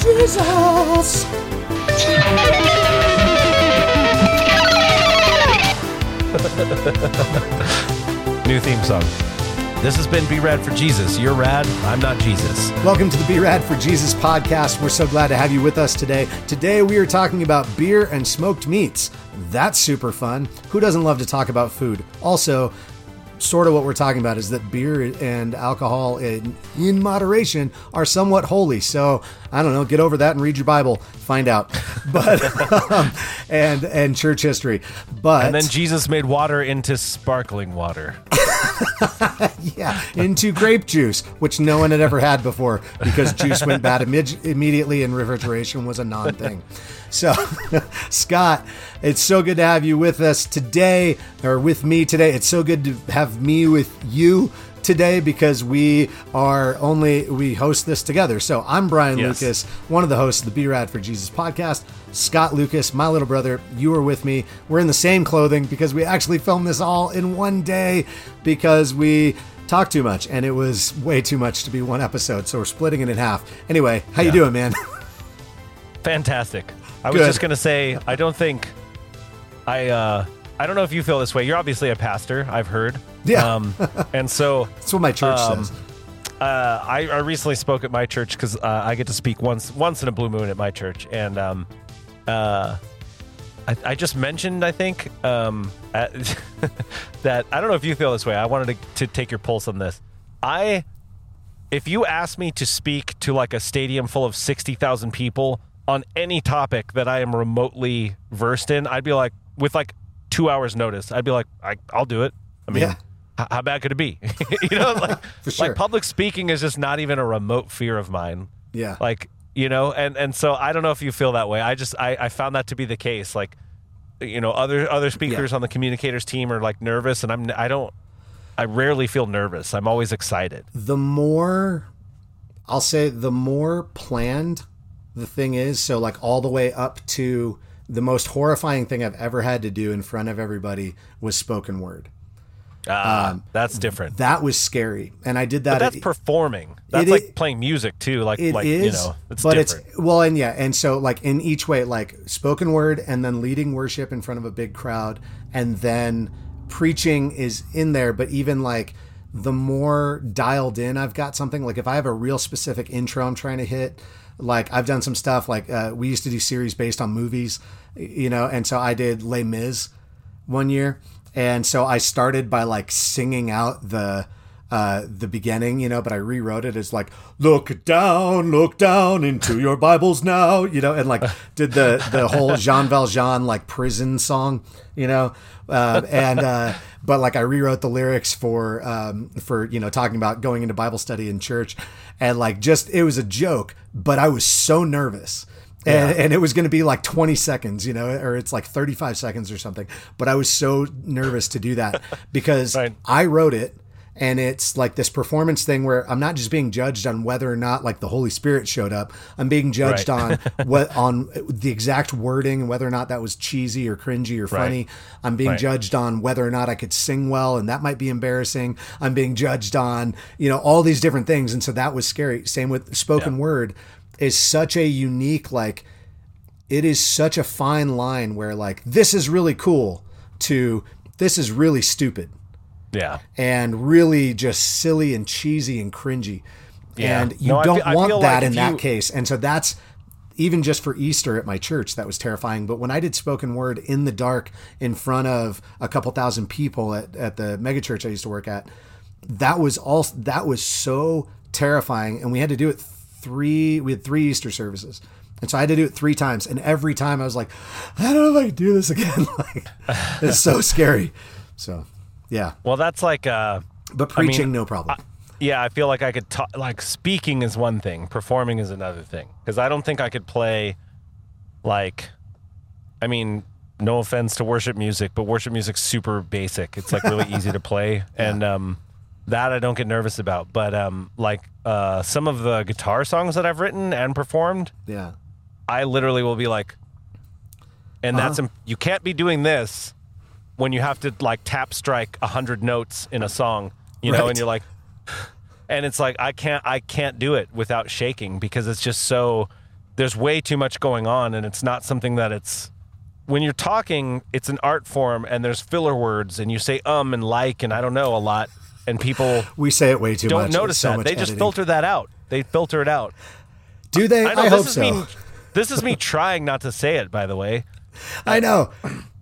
Jesus. New theme song. This has been Be Rad for Jesus. You're rad. I'm not Jesus. Welcome to the Be Rad for Jesus podcast. We're so glad to have you with us today. Today we are talking about beer and smoked meats. That's super fun. Who doesn't love to talk about food? Also, sort of what we're talking about is that beer and alcohol in, in moderation are somewhat holy. So I don't know, get over that and read your Bible, find out. But um, and and church history. But And then Jesus made water into sparkling water. yeah, into grape juice, which no one had ever had before because juice went bad imme- immediately and refrigeration was a non thing. So, Scott, it's so good to have you with us today, or with me today. It's so good to have me with you today because we are only we host this together. So I'm Brian Yes. Lucas, one of the hosts of the Be Rad for Jesus podcast. Scott Lucas, my little brother, you are with me. We're in the same clothing because we actually filmed this all in one day because we talked too much and it was way too much to be one episode. So we're splitting it in half. Anyway, how you doing, man? Fantastic. I was just gonna say, I don't think I uh I don't know if you feel this way. You're obviously a pastor, I've heard. Yeah. Um and so That's what my church Um, says. uh, I, I recently spoke at my church because uh, I get to speak once once in a blue moon at my church, and um, uh, I, I just mentioned I think um, at, that I don't know if you feel this way. I wanted to, to take your pulse on this. I if you ask me to speak to like a stadium full of sixty thousand people on any topic that I am remotely versed in, I'd be like with like two hours notice. I'd be like, I, I'll do it. I mean. Yeah. How bad could it be? you know, like, sure. like public speaking is just not even a remote fear of mine. Yeah. Like, you know, and and so I don't know if you feel that way. I just I, I found that to be the case. Like, you know, other other speakers on the communicators team are like nervous, and I'm I don't I rarely feel nervous. I'm always excited. the more I'll say the more planned the thing is, so like all the way up to the most horrifying thing I've ever had to do in front of everybody was spoken word. Uh, that's different. That was scary. And I did that But that's at- performing. That's like playing music too. Like It is, like you know, it's but different. it's well, and yeah, and so like in each way, like spoken word, and then leading worship in front of a big crowd, and then preaching is in there. But even like the more dialed in I've got something, like if I have a real specific intro I'm trying to hit, like I've done some stuff. Like uh, we used to do series based on movies, you know, and so I did Les Mis one year, and so I started by like singing out the uh, the beginning, you know, but I rewrote it as like "Look down, look down into your Bibles now," you know, and like did the the whole Jean Valjean like prison song, you know, uh, and uh, but like I rewrote the lyrics for um, for you know talking about going into Bible study in church, and like just it was a joke, but I was so nervous and, and it was going to be like 20 seconds, you know, or it's like 35 seconds or something. But I was so nervous to do that because Right. I wrote it and it's like this performance thing where I'm not just being judged on whether or not like the Holy Spirit showed up. I'm being judged Right. on what on the exact wording and whether or not that was cheesy or cringy or funny. I'm being Right. judged on whether or not I could sing well and that might be embarrassing. I'm being judged on, you know, all these different things and so that was scary. Same with spoken Yeah. word is such a unique like it is such a fine line where like this is really cool to this is really stupid yeah. and really just silly and cheesy and cringy. Yeah. And you No, don't feel- want that like in that you- case. And so that's even just for Easter at my church, that was terrifying. But when I did spoken word in the dark in front of a couple thousand people at, at the megachurch I used to work at, that was all that was so terrifying. And we had to do it three we had three Easter services. And so I had to do it three times. And every time I was like, I don't know if I can do this again. like it's so scary. So yeah. Well, that's like uh But I mean, preaching, no problem. yeah, I feel like I could talk. Like speaking is one thing, performing is another thing. Because I don't think I could play, like, I mean, no offense to worship music, but worship music's super basic. It's like really easy to play, and um, that I don't get nervous about. But um, like uh, some of the guitar songs that I've written and performed, yeah. I literally will be like, and that's im- you can't be doing this when you have to like tap strike a hundred notes in a song, you know, Right. and you're like, and it's like I can't I can't do it without shaking because it's just so there's way too much going on and it's not something that it's when you're talking it's an art form and there's filler words and you say um and like and I don't know a lot and people We say it way too don't much. notice so that much they just editing. filter that out they filter it out Do they? I I, know hope this is so. me this is me trying not to say it by the way I know.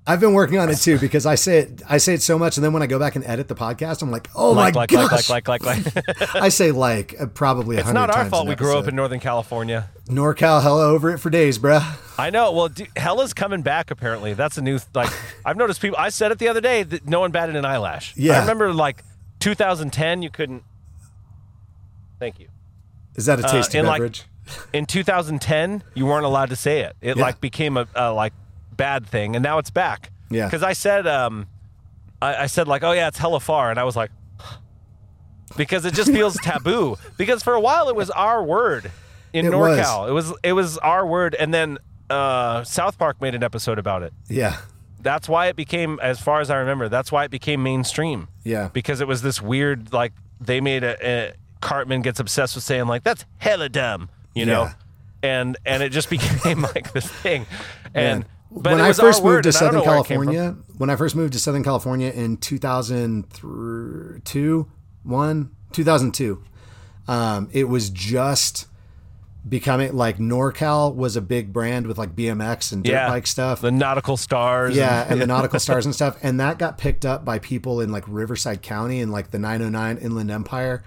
I've been working on it too because I say it. I say it so much, and then when I go back and edit the podcast, I'm like, "Oh like my like, gosh!" like like like like like I say like uh, probably. it's not our fault we grew up in Northern California NorCal. hella over it for days, bruh. I know. Well, Hella's coming back. Apparently, that's a new. Like, I've noticed people. I said it the other day that no one batted an eyelash. Yeah. I remember like 2010. You couldn't. Thank you. Is that a tasty in, Uh, like- In 2010, you weren't allowed to say it. It Yeah. like became a, a like bad thing, and now it's back. Yeah. Because I said, um, I, I said like, oh yeah, it's hella far, and I was like, because it just feels taboo. Because for a while it was our word in It was. NorCal. It was it was our word, and then uh, South Park made an episode about it. yeah, That's why it became, as far as I remember, that's why it became mainstream. yeah. Because it was this weird, like they made a, a Cartman gets obsessed with saying like that's hella dumb, you know, Yeah. and and it just became like this thing. And Man. but when I first moved to and I don't Southern know where it came from. California, when I first moved to Southern California in 2002, 1, 2002, um, it was just becoming like NorCal was a big brand with like BMX and dirt yeah, bike stuff. the nautical stars. yeah, and, and the nautical stars and stuff. And that got picked up by people in like Riverside County and like the 909 Inland Empire.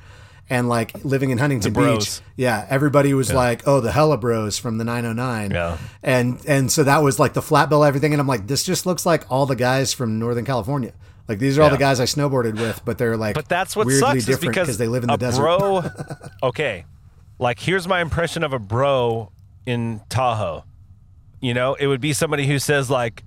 And like living in Huntington. Beach, yeah, everybody was like, "Oh, the Hella Bros from the 909." Yeah. and and so that was like the flat bill, everything. And I'm like, this just looks like all the guys from Northern California. Like these are all the guys I snowboarded with, but they're like, But that's what weirdly sucks different because they live in the desert. Bro, okay, like here's my impression of a bro in Tahoe. You know, it would be somebody who says like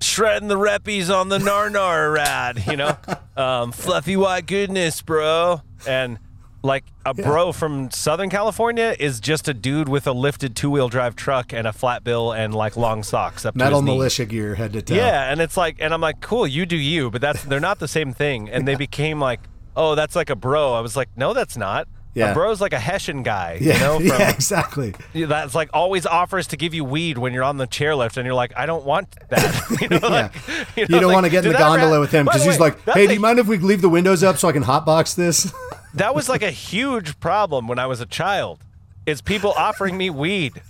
shredding the reppies on the Narnar rad. You know, um, fluffy white goodness, bro, and. Like a bro from Southern California is just a dude with a lifted two wheel drive truck and a flat bill and like long socks up to Metal his knee. militia gear head to toe. Yeah, and it's like, and I'm like, cool, you do you, but that's they're not the same thing. And they became like, oh, that's like a bro. I was like, no, that's not. Yeah. A bro's like a Hessian guy, yeah, you know, from, yeah, exactly. that's like always offers to give you weed when you're on the chairlift, and you're like, I don't want that. You, know, Yeah. like, You, know, don't like, want to get in the gondola hap- with him because he's like, "Hey, a- do you mind if we leave the windows up so I can hotbox this?" that was like a huge problem when I was a child. Is people offering me weed.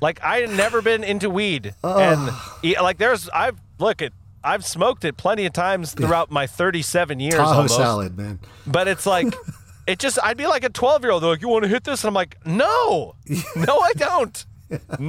Like I had never been into weed, and like there's I've look at I've smoked it plenty of times throughout my 37 years Tahoe almost. salad, man. But it's like it just I'd be like a 12 year old. They're like, you want to hit this? And I'm like, no, no, I don't.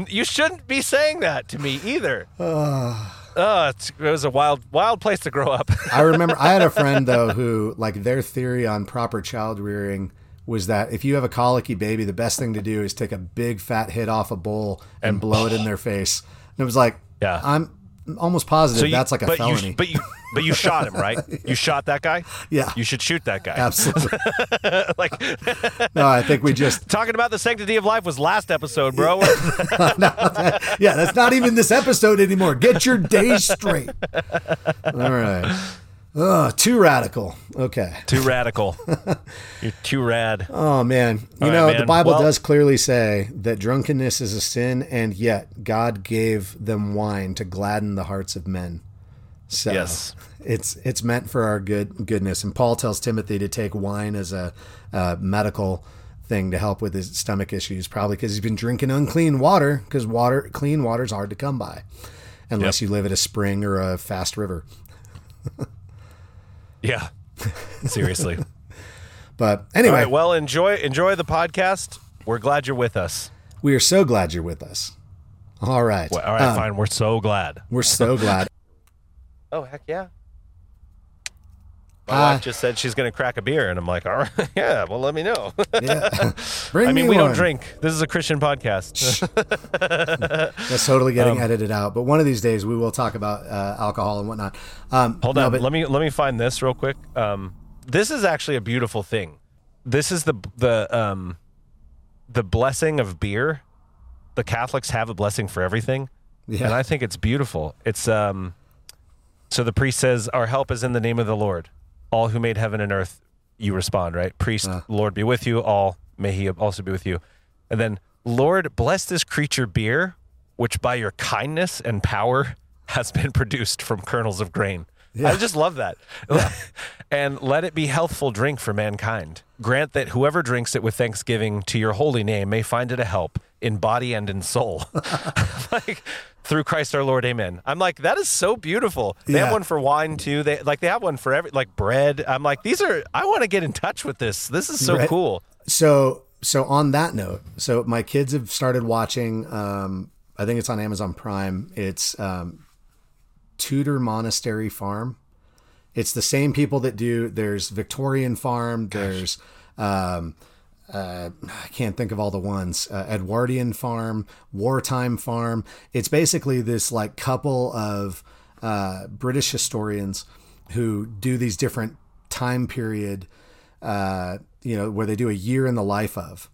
You shouldn't be saying that to me either. Uh, it's, it was a wild, wild place to grow up. I remember I had a friend though who like their theory on proper child rearing was that if you have a colicky baby, the best thing to do is take a big fat hit off a bowl and, blow it in their face. And it was like, Yeah. I'm almost positive you- that's like a but felony. You, but you, but you shot him, right? You shot that guy. Yeah. You should shoot that guy. Absolutely. like No, I think we just talking about the sanctity of life was last episode, bro. yeah, that's not even this episode anymore. Get your days straight. All right. Oh, too radical. Okay. too radical. You're too rad. Oh man, you All right, know the man. Bible Well- does clearly say that drunkenness is a sin, and yet God gave them wine to gladden the hearts of men. So Yes. it's it's meant for our good goodness. And Paul tells Timothy to take wine as a, uh medical thing to help with his stomach issues, probably because he's been drinking unclean water. Because water, clean water, is hard to come by, unless you live at a spring or a fast river. Yeah. Seriously. But anyway, right. Well, enjoy enjoy the podcast. We're glad you're with us. we are so glad you're with us. All right, Well, all right, Um, fine. We're so glad. we're so glad. Oh heck yeah. My Uh, wife just said she's going to crack a beer, and I'm like, all right, yeah. Well, let me know. Yeah. Bring I mean, me we one. don't drink. This is a Christian podcast. That's totally getting edited out. But one of these days, we will talk about uh, alcohol and whatnot. Um, Hold no, on. but let me let me find this real quick. Um, this is actually a beautiful thing. This is the the um, the blessing of beer. The Catholics have a blessing for everything, Yeah. and I think it's beautiful. It's um, so the priest says, "Our help is in the name of the Lord, all who made heaven and earth." you respond, right? Priest, uh. Lord be with you. All may he also be with you. And then, Lord, bless this creature beer, which by your kindness and power has been produced from kernels of grain. I just love that. and let it be healthful drink for mankind. Grant that whoever drinks it with thanksgiving to your holy name may find it a help in body and in soul. like through Christ our Lord, amen. I'm like, that is so beautiful. They have one for wine too. They like they have one for every like bread. I'm like, these are I want to get in touch with this. This is so Right. cool. So so on that note, so my kids have started watching. Um, I think it's on Amazon Prime. It's um, Tudor Monastery Farm. It's the same people that do. There's Victorian Farm. There's um, uh, I can't think of all the ones. Uh, Edwardian Farm, Wartime Farm. It's basically this like couple of uh, British historians who do these different time period, uh, you know, where they do a year in the life of.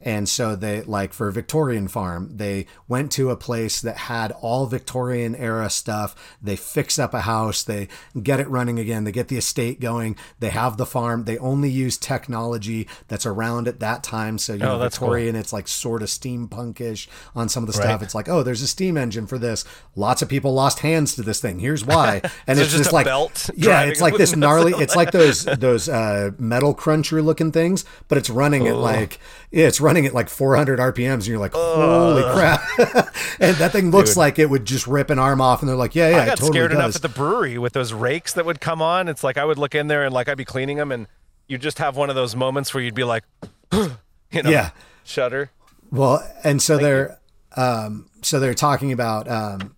And so they like for Victorian Farm, they went to a place that had all Victorian era stuff. They fix up a house, they get it running again, they get the estate going, they have the farm. They only use technology that's around at that time. So you know, Oh, cool. Victorian, it's like sort of steampunkish on some of the stuff. Right. It's like, oh, there's a steam engine for this. Lots of people lost hands to this thing. Here's why. And So it's just just a like belt yeah, it's like this gnarly. It's like those those uh, metal cruncher looking things, but it's running at like yeah, it's running at like 400 RPMs, and you're like, holy crap! and that thing looks like it would just rip an arm off, and they're like, yeah, yeah, I got it totally scared enough does. at the brewery with those rakes that would come on. It's like I would look in there and like I'd be cleaning them, and you just have one of those moments where you'd be like, you know, Yeah. shudder. Well, and so they're um, so they're talking about um,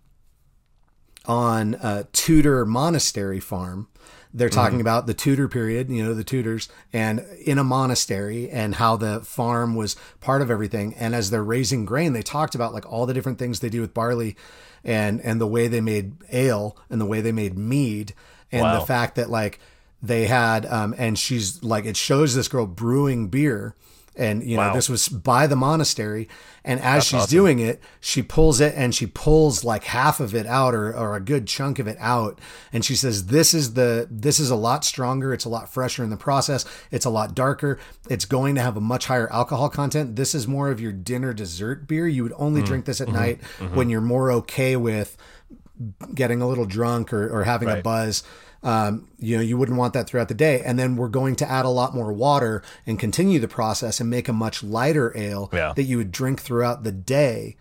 on uh, Tudor Monastery Farm. They're talking about the Tudor period, you know, the Tudors, and in a monastery, and how the farm was part of everything. And as they're raising grain, they talked about like all the different things they do with barley, and and the way they made ale, and the way they made mead, and Wow. the fact that like they had, um, and she's like, it shows this girl brewing beer, and you know Wow. this was by the monastery and as she's doing it she pulls it and she pulls like half of it out or, or a good chunk of it out and she says this is the this is a lot stronger it's a lot fresher in the process it's a lot darker it's going to have a much higher alcohol content this is more of your dinner dessert beer you would only mm. drink this at mm-hmm. night mm-hmm. when you're more okay with getting a little drunk or, or having a buzz. Um, you know, you wouldn't want that throughout the day. And then we're going to add a lot more water and continue the process and make a much lighter ale Yeah. that you would drink throughout the day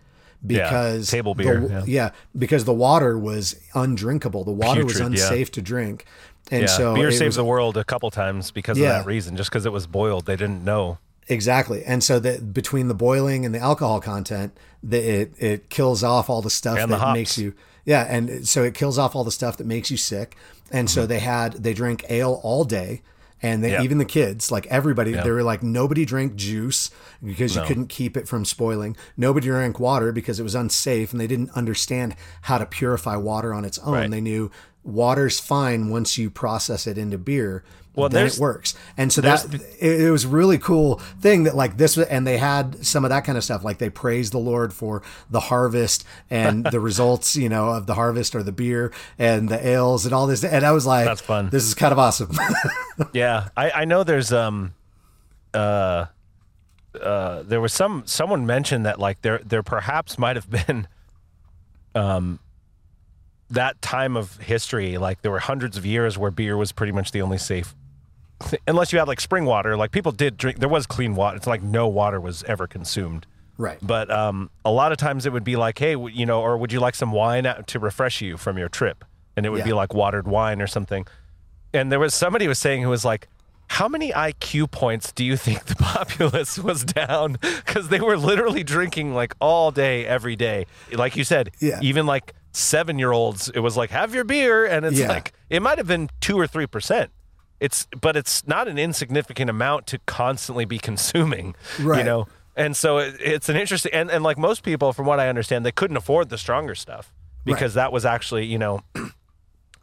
because table the- beer, yeah. because the water was undrinkable. The water was Putrid, yeah. unsafe to drink. And Yeah, so beer saves was- the world a couple times because Yeah. of that reason. Just because it was boiled, they didn't know. Exactly. And so that between the boiling and the alcohol content, that it it kills off all the stuff And the that hops. makes you yeah, and so it kills off all the stuff that makes you sick. And so they had they drank ale all day. And they, Mm-hmm. Even the kids, like everybody, they were like nobody drank juice because you couldn't keep it from spoiling. Nobody drank water because it was unsafe, and they didn't understand how to purify water on its own. Right. They knew water's fine once you process it into beer. Well, then it works. And so that it, it was a really cool thing that like this and they had some of that kind of stuff like they praised the Lord for the harvest and the results, you know, of the harvest or the beer and the ales and all this and I was like That's fun. This is kind of awesome. Yeah, I, I know. There's um, uh, uh, there was some someone mentioned that like there there perhaps might have been, um, that time of history like there were hundreds of years where beer was pretty much the only safe, unless you had like spring water. Like people did drink. There was clean water. It's like no water was ever consumed. right. But um, a lot of times it would be like, hey, you know, or would you like some wine to refresh you from your trip? And it would be like watered wine or something. And there was somebody was saying who was like, how many IQ points do you think the populace was down? Because they were literally drinking like all day, every day. Like you said, Yeah. even like seven year olds, it was like, have your beer. And it's Yeah. like, it might have been two or 3%. It's, but it's not an insignificant amount to constantly be consuming, Right. you know? And so it, it's an interesting, and, and like most people, from what I understand, they couldn't afford the stronger stuff because that was actually, you know,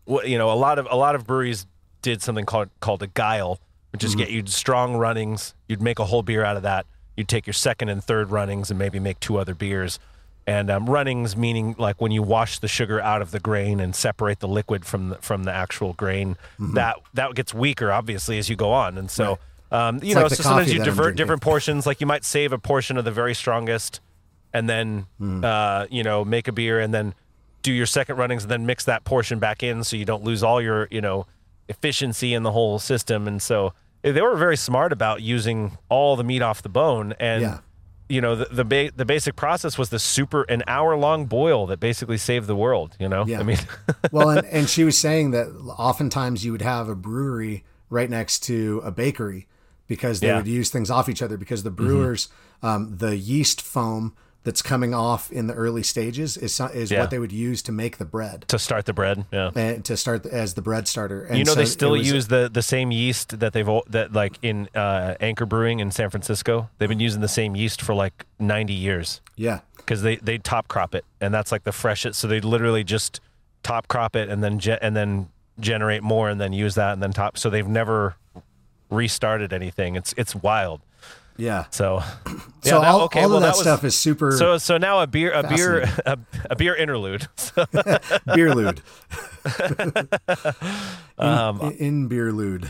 what you know, a lot of a lot of breweries did something called called a gyle, which is mm-hmm. get you strong runnings. You'd make a whole beer out of that. You'd take your second and third runnings and maybe make two other beers. And um, runnings meaning like when you wash the sugar out of the grain and separate the liquid from the, from the actual grain. Mm-hmm. That that gets weaker obviously as you go on, and so. Um, you It's know, like so sometimes you divert different portions. Like you might save a portion of the very strongest, and then Hmm. uh, you know make a beer, and then do your second runnings, and then mix that portion back in, so you don't lose all your you know efficiency in the whole system. And so eh, they were very smart about using all the meat off the bone, and Yeah. You know the the, ba- the basic process was the super an hour long boil that basically saved the world. You know, Yeah. I mean, well, and, and she was saying that oftentimes you would have a brewery right next to a bakery because they Yeah. would use things off each other because the brewers, um, the yeast foam that's coming off in the early stages is is Yeah. what they would use to make the bread to start the bread, yeah. and to start as the bread starter. And you know so they still was- use the the same yeast that they've that like in uh, Anchor Brewing in San Francisco. They've been using the same yeast for like 90 years yeah because they they top crop it and that's like the freshest. So they literally just top crop it and then ge- and then generate more and then use that and then top. So they've never restarted anything. It's it's wild. Yeah. So So that- all, okay, all well, of that, was- stuff is super So so now a beer a beer a, a beer interlude. So, beer lewd. Um, in, in beer lewd.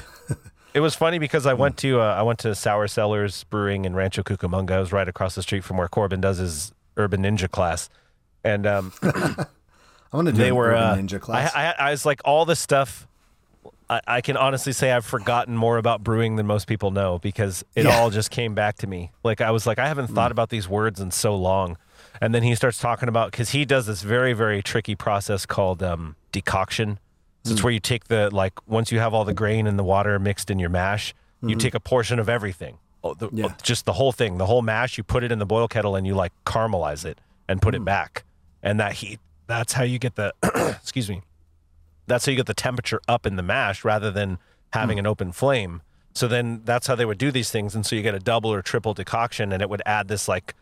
It was funny because I went to uh, I went to Sour Cellars Brewing in Rancho Cucamonga. I was right across the street from where Corbin does his Urban Ninja class, and um, I want to do they were urban uh, ninja class. I, I, I was like all this stuff. I, I can honestly say I've forgotten more about brewing than most people know because it Yeah. Mm. all just came back to me. Like I was like I haven't thought about these words in so long, and then he starts talking about because he does this very very tricky process called um, decoction. So Mm. it's where you take the like once you have all the grain and the water mixed in your mash, you take a portion of everything. Oh, the, Mm-hmm. Yeah. just the whole thing, the whole mash. You put it in the boil kettle and you like caramelize it and put Mm. it back. And that heat, that's how you get the, excuse me, that's how you get the temperature up in the mash rather than having hmm. an open flame. So then that's how they would do these things. And so you get a double or triple decoction and it would add this like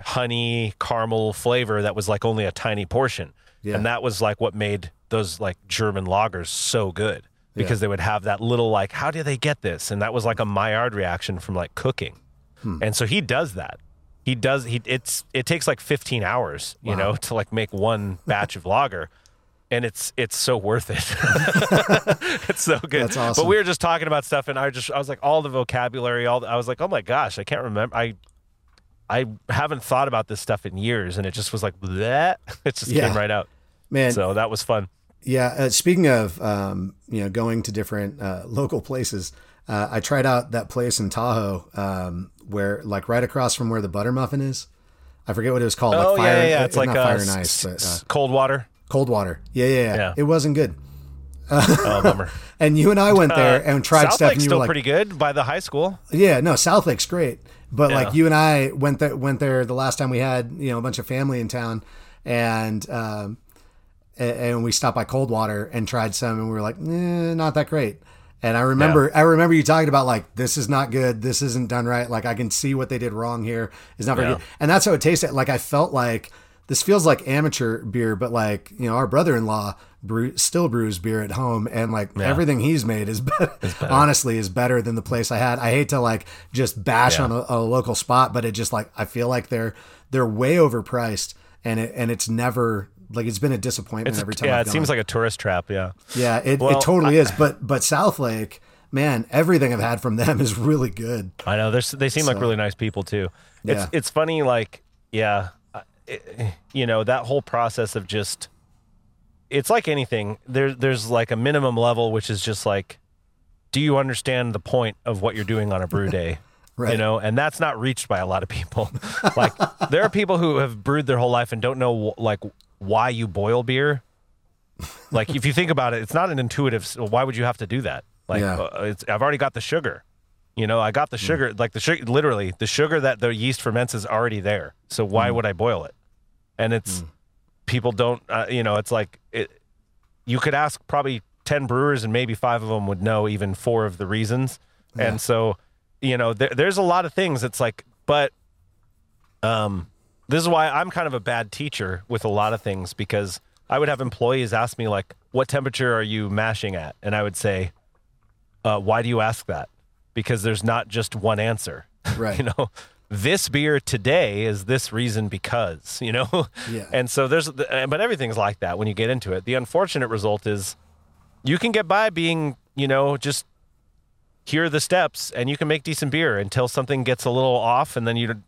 honey caramel flavor that was like only a tiny portion. Yeah. And that was like what made those like German lagers so good because they would have that little like, how do they get this? And that was like a Maillard reaction from like cooking. Hmm. And so he does that. He does he it's it takes like 15 hours, you know, to like make one batch of lager. And it's it's so worth it. it's so good. That's awesome. But we were just talking about stuff and I just I was like all the vocabulary, all the, I was like, "Oh my gosh, I can't remember. I I haven't thought about this stuff in years and it just was like that. It just Yeah. came right out. Man, So that was fun. Yeah. Uh, speaking of, um, you know, going to different uh, local places, uh, I tried out that place in Tahoe um, where, like, right across from where the butter muffin is. I forget what it was called. Oh like yeah, fire, yeah, yeah. uh, It's like not uh, fire and ice, but uh, cold water. Cold water. Yeah, yeah, yeah, Yeah. It wasn't good. Oh, bummer. And you and I went there and tried South stuff, Lake's and you still were like, pretty good by the high school. Yeah, no, South Lake's great. But Yeah. like you and I went there went there the last time we had, you know, a bunch of family in town and um and we stopped by Coldwater and tried some and we were like, eh, not that great. And I remember I remember you talking about like this is not good, this isn't done right. Like I can see what they did wrong here. It's not very Yeah. good. And that's how it tasted. Like I felt like this feels like amateur beer, but like, you know, our brother in law brew, still brews beer at home and like everything he's made is better, honestly is better than the place I had. I hate to like just bash Yeah. on a, a local spot, but it just like I feel like they're they're way overpriced and it and it's never like it's been a disappointment It's, every time. yeah, I've it seems like a tourist trap. Yeah. yeah, it, Well, it totally is. But but South Lake, man, everything I've had from them is really good. I know. They seem like really nice people too. It's Yeah. it's funny. Like yeah, it- you know that whole process of just. It's like anything. There there's like a minimum level, which is just like, do you understand the point of what you're doing on a brew day? Right. You know, and that's not reached by a lot of people. like there are people who have brewed their whole life and don't know like why you boil beer. Like if you think about it, it's not an intuitive. Why would you have to do that? Like Yeah. uh, it's, I've already got the sugar. You know, I got the sugar. Like the sugar, literally the sugar that the yeast ferments is already there. So why would I boil it? And it's people don't. Uh, you know, it's like it. You could ask probably ten brewers, and maybe five of them would know even four of the reasons. And so, you know, there, there's a lot of things. It's like, but um, this is why I'm kind of a bad teacher with a lot of things because I would have employees ask me like, "What temperature are you mashing at?" And I would say, uh, "Why do you ask that?" Because there's not just one answer. Right. you know, this beer today is this reason because you know Yeah. and so there's but everything's like that when you get into it the unfortunate result is you can get by being you know just here are the steps and you can make decent beer until something gets a little off and then you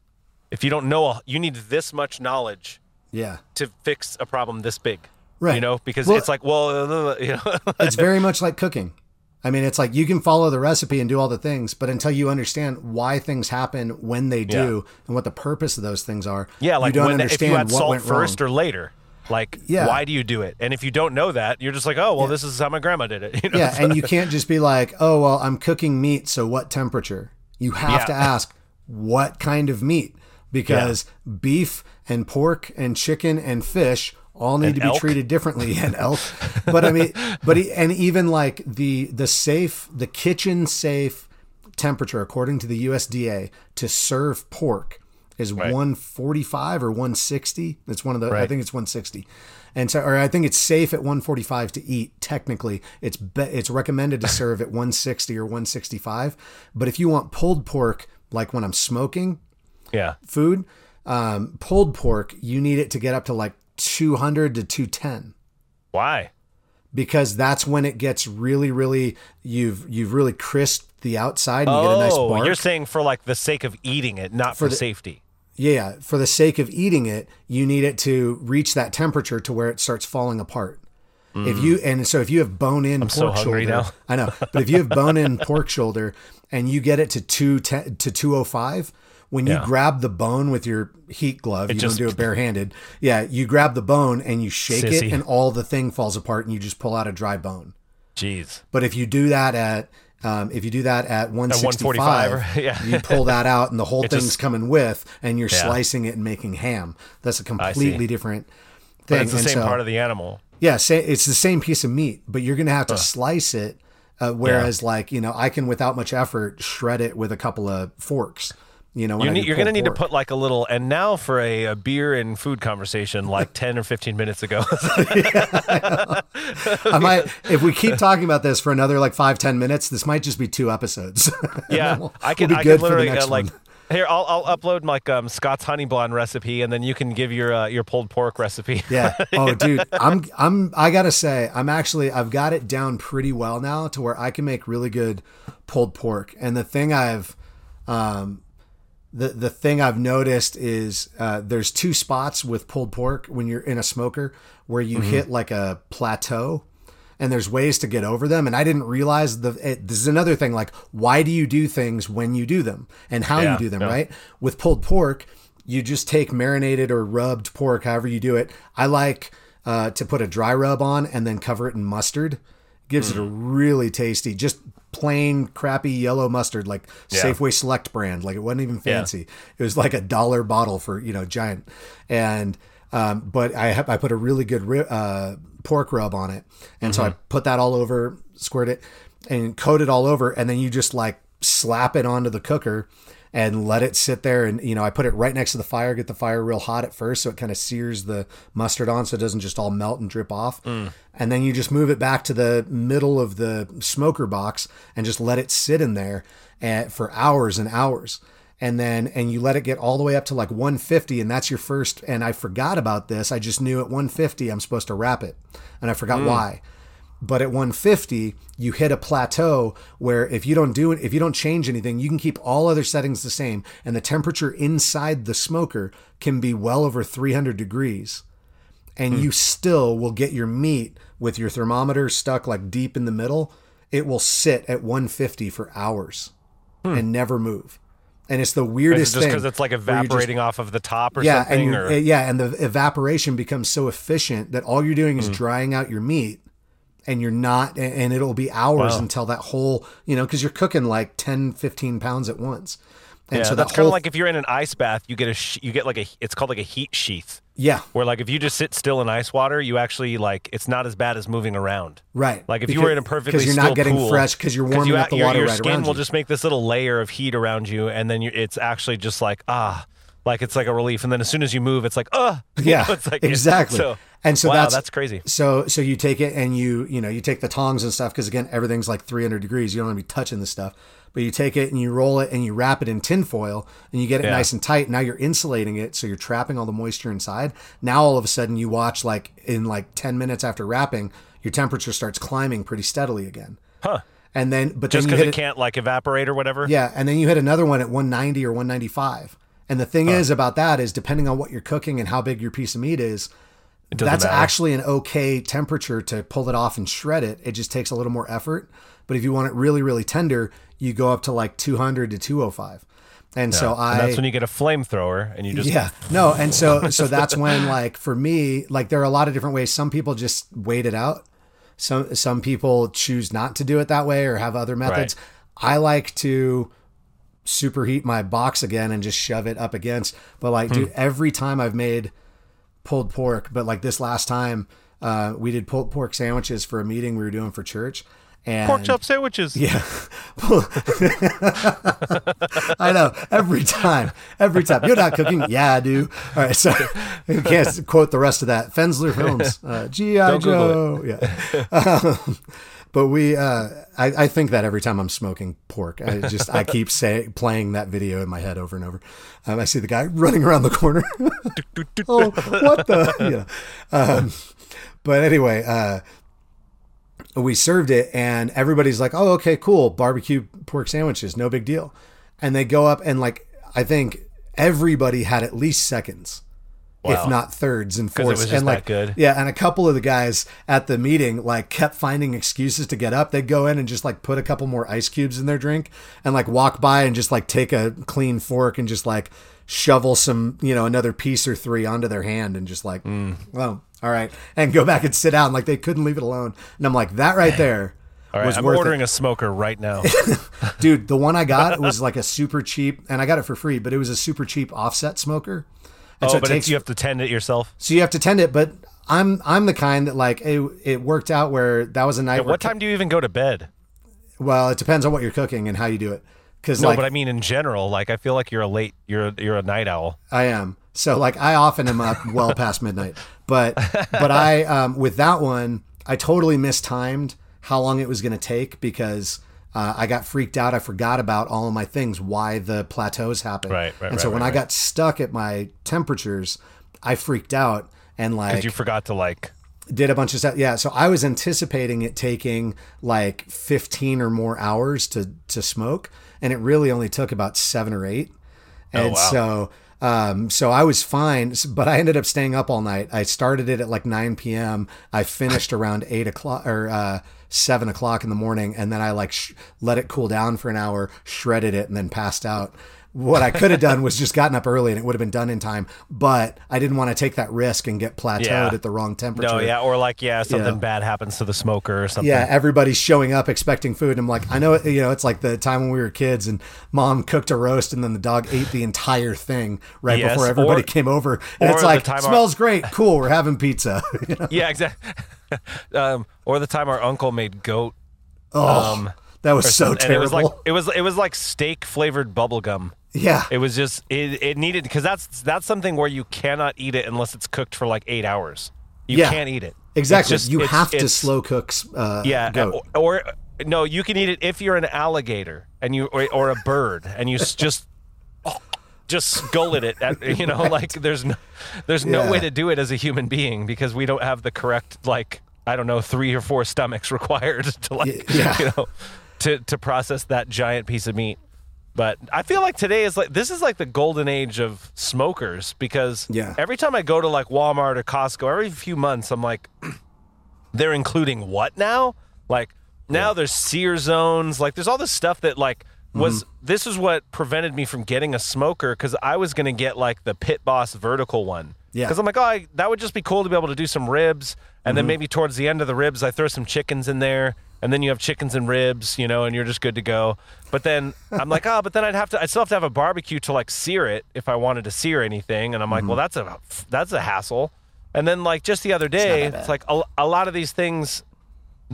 if you don't know you need this much knowledge Yeah. to fix a problem this big Right. you know because Well- it's like well uh, you know it's very much like cooking. I mean, it's like you can follow the recipe and do all the things, but until you understand why things happen when they do and what the purpose of those things are, Yeah, like you don't the, if understand you add salt first wrong. or later. Like, Yeah. why do you do it? And if you don't know that, you're just like, oh, well, this is how my grandma did it. You know? yeah, and you can't just be like, oh well, I'm cooking meat, so what temperature? You have Yeah. to ask what kind of meat because beef and pork and chicken and fish all need And to be elk. treated differently and elk. But I mean, but he, and even like the the safe, the kitchen safe temperature according to the USDA to serve pork is Right. 145 or 160. It's one of the I think it's 160. And so or I think it's safe at 145 to eat technically. It's be, it's recommended to serve at 160 or 165. But if you want pulled pork like when I'm smoking yeah. food, um, pulled pork, you need it to get up to like 200 to 210 Why? because that's when it gets really really you've you've really crisped the outside and you get a nice Oh, bark. you're saying for like the sake of eating it, not for, the- safety. Yeah, for the sake of eating it, you need it to reach that temperature to where it starts falling apart. If you and so if you have bone in pork Mm. so shoulder. I know, but if you have bone in pork shoulder and you get it to two ten, to two oh five, when you Yeah. grab the bone with your heat glove, you just- don't do it barehanded. Yeah, you grab the bone and you shake it, and all the thing falls apart, and you just pull out a dry bone. Jeez. But if you do that at um, if you do that at 165, 145, yeah. you pull that out and the whole thing's just- coming with, and you're Yeah. slicing it and making ham. That's a completely different thing. But it's the And same so- part of the animal. yeah, say, it's the same piece of meat, but you're going to have to slice it. Uh, whereas, like you know, I can without much effort shred it with a couple of forks. You know, You I you're going to need to put like a little, and now for a, a beer and food conversation like 10 or 15 minutes ago. I might, if we keep talking about this for another like five ten minutes, this might just be two episodes. Yeah. we'll- I can, we'll be I good can for the literally uh, next like, one. here, I'll, I'll upload like um, Scott's honey blonde recipe and then you can give your, uh, your pulled pork recipe. Yeah. Oh, dude, I'm I'm I gotta say, I'm actually I've got it down pretty well now to where I can make really good pulled pork. And the thing I've um the the thing I've noticed is uh, there's two spots with pulled pork when you're in a smoker where you Mm-hmm. hit like a plateau. And there's ways to get over them, and I didn't realize the. It, this is another thing. Like, why do you do things when you do them, and how Yeah, you do them? yeah. Right? With pulled pork, you just take marinated or rubbed pork, however you do it. I like uh, to put a dry rub on and then cover it in mustard. Gives it a Mm. really tasty, just plain crappy yellow mustard, like Yeah. Safeway Select brand. Like it wasn't even Yeah. fancy. It was like a dollar bottle for you know giant. And um, but I have I put a really good ri- uh, pork rub on it, and so I put that all over, squirt it, and coat it all over, and then you just like slap it onto the cooker and let it sit there and you know I put it right next to the fire get the fire real hot at first so it kind of sears the mustard on so it doesn't just all melt and drip off. Mm. And then you just move it back to the middle of the smoker box and just let it sit in there and, for hours and hours. And then and you let it get all the way up to like 150 and that's your first and I forgot about this I just knew at 150 I'm supposed to wrap it and I forgot mm. why but at 150 you hit a plateau where if you don't do it if you don't change anything you can keep all other settings the same and the temperature inside the smoker can be well over 300 degrees and you still will get your meat with your thermometer stuck like deep in the middle it will sit at 150 for hours and never move and it's the weirdest just thing because it's like you just- evaporating off of the top or yeah, something? and or, yeah, and the evaporation becomes so efficient that all you're doing Mm. is drying out your meat, and you're not, and it'll be hours Wow. until that whole, you know, because you're cooking like 10, 15 pounds at once, and yeah, so that's kind of like if you're in an ice bath, you get a sh- you get like a it's called like a heat sheath. yeah, Where like if you just sit still in ice water, you actually like it's not as bad as moving around. right. Like if you were in a perfectly because you're still not getting pool, fresh because you're warming you, up the your, water your right skin will you. just make this little layer of heat around you, and then you it's actually just like ah, like it's like a relief, and then as soon as you move, it's like, uh, Yeah, it's like exactly. So, And so wow, that's- that's crazy. So so you take it and you you know you take the tongs and stuff because again everything's like 300 degrees. You don't want to be touching this stuff, but you take it and you roll it and you wrap it in tin foil and you get it Yeah. nice and tight. Now you're insulating it, so you're trapping all the moisture inside. Now all of a sudden you watch like in like 10 minutes after wrapping, your temperature starts climbing pretty steadily again. Huh. And then but Just then you because hit it can't like evaporate or whatever. yeah, and then you hit another one at 190 or 195. And the thing is about that is depending on what you're cooking and how big your piece of meat is, that's matter. actually an okay temperature to pull it off and shred it. It just takes a little more effort. But if you want it really, really tender, you go up to like 200 to 205. And so I And that's when you get a flamethrower and you just yeah no and so so that's when like for me like there are a lot of different ways some people just wait it out some some people choose not to do it that way or have other methods i like to superheat my box again and just shove it up against but like dude Hmm. every time i've made pulled pork but like this last time uh, we did pulled pork sandwiches for a meeting we were doing for church and pork chop sandwiches. yeah. I know. Every time. Every time. You're not cooking? Yeah, I do. All right. So you can't quote the rest of that. Fensler Films. Uh, G.I. Joe. Yeah. Um, but we, uh, I, I think that every time I'm smoking pork, I just, I keep say, playing that video in my head over and over. Um, I see the guy running around the corner. oh, what the? You know. Um, but anyway, uh, we served it and everybody's like, "Oh, okay, cool. Barbecue pork sandwiches, no big deal." And they go up and like I think everybody had at least seconds. Wow. If not thirds and 'Cause it was fourths, just and like that good. yeah, and a couple of the guys at the meeting like kept finding excuses to get up. They'd go in and just like put a couple more ice cubes in their drink, and like walk by and just like take a clean fork and just like shovel some you know another piece or three onto their hand and just like Mm. oh all right and go back and sit down like they couldn't leave it alone. And I'm like that right there All right, was I'm worth it ordering a smoker right now. dude the one i got was like a super cheap and i got it for free but it was a super cheap offset smoker and oh, so it but takes you have to tend it yourself. so you have to tend it but i'm i'm the kind that like it, it worked out where that was a night where what time do you even go to bed? well it depends on what you're cooking and how you do it because No, like but I mean in general. Like I feel like you're a late. You're a, you're a night owl. I am. So like I often am up well past midnight. But but I um with that one, I totally mistimed how long it was going to take because uh, I got freaked out. I forgot about all of my things, why the plateaus happen. Right, right, And so right, when right, I got stuck at my temperatures, I freaked out and like You forgot to like. did a bunch of stuff. Yeah, so I was anticipating it taking like 15 or more hours to to smoke, and it really only took about seven or eight. And wow. so, um, so I was fine, but I ended up staying up all night. I started it at like 9 p.m. I finished around eight o'clock or uh, seven o'clock in the morning, and then I like sh- let it cool down for an hour, shredded it, and then passed out. What I could have done was just gotten up early and it would have been done in time, but I didn't want to take that risk and get plateaued Yeah. at the wrong temperature. No, yeah, or like yeah, something Yeah. bad happens to the smoker or something. Yeah, everybody's showing up expecting food. and I'm like, I know, it, you know, it's like the time when we were kids and mom cooked a roast and then the dog ate the entire thing right Yes, before everybody or- came over. And it's like, time our- smells great, cool, we're having pizza. You know? yeah, exactly. um, or the time our uncle made goat. Oh, Um, that was so terrible. it was like it was it was like steak flavored bubble gum. yeah, It was just it, it needed because that's that's something where you cannot eat it unless it's cooked for like eight hours. You Yeah. can't eat it. exactly. Just- you it's- have to slow cook uh, Yeah, goat. or, or no, you can eat it if you're an alligator and you or, or a bird and you s- just gullet it. At, you know, like there's no there's no way to do it as a human being because we don't have the correct like I don't know three or four stomachs required to like yeah. you know to to process that giant piece of meat. But I feel like today is like this is like the golden age of smokers because Yeah. every time I go to like Walmart or Costco, every few months I'm like, they're including what now? Like now there's sear zones. Like there's all this stuff that like was Mm-hmm. this is what prevented me from getting a smoker because I was gonna get like the Pit Boss vertical one. Yeah. Because I'm like, oh, I, that would just be cool to be able to do some ribs, and Mm-hmm. then maybe towards the end of the ribs, I throw some chickens in there, and then you have chickens and ribs, you know, and you're just good to go. But then I'm like, oh, but then I'd have to, I'd still have to have a barbecue to like sear it if I wanted to sear anything, and I'm like, well, that's a that's a hassle. And then like just the other day, it's, like a, a lot of these things,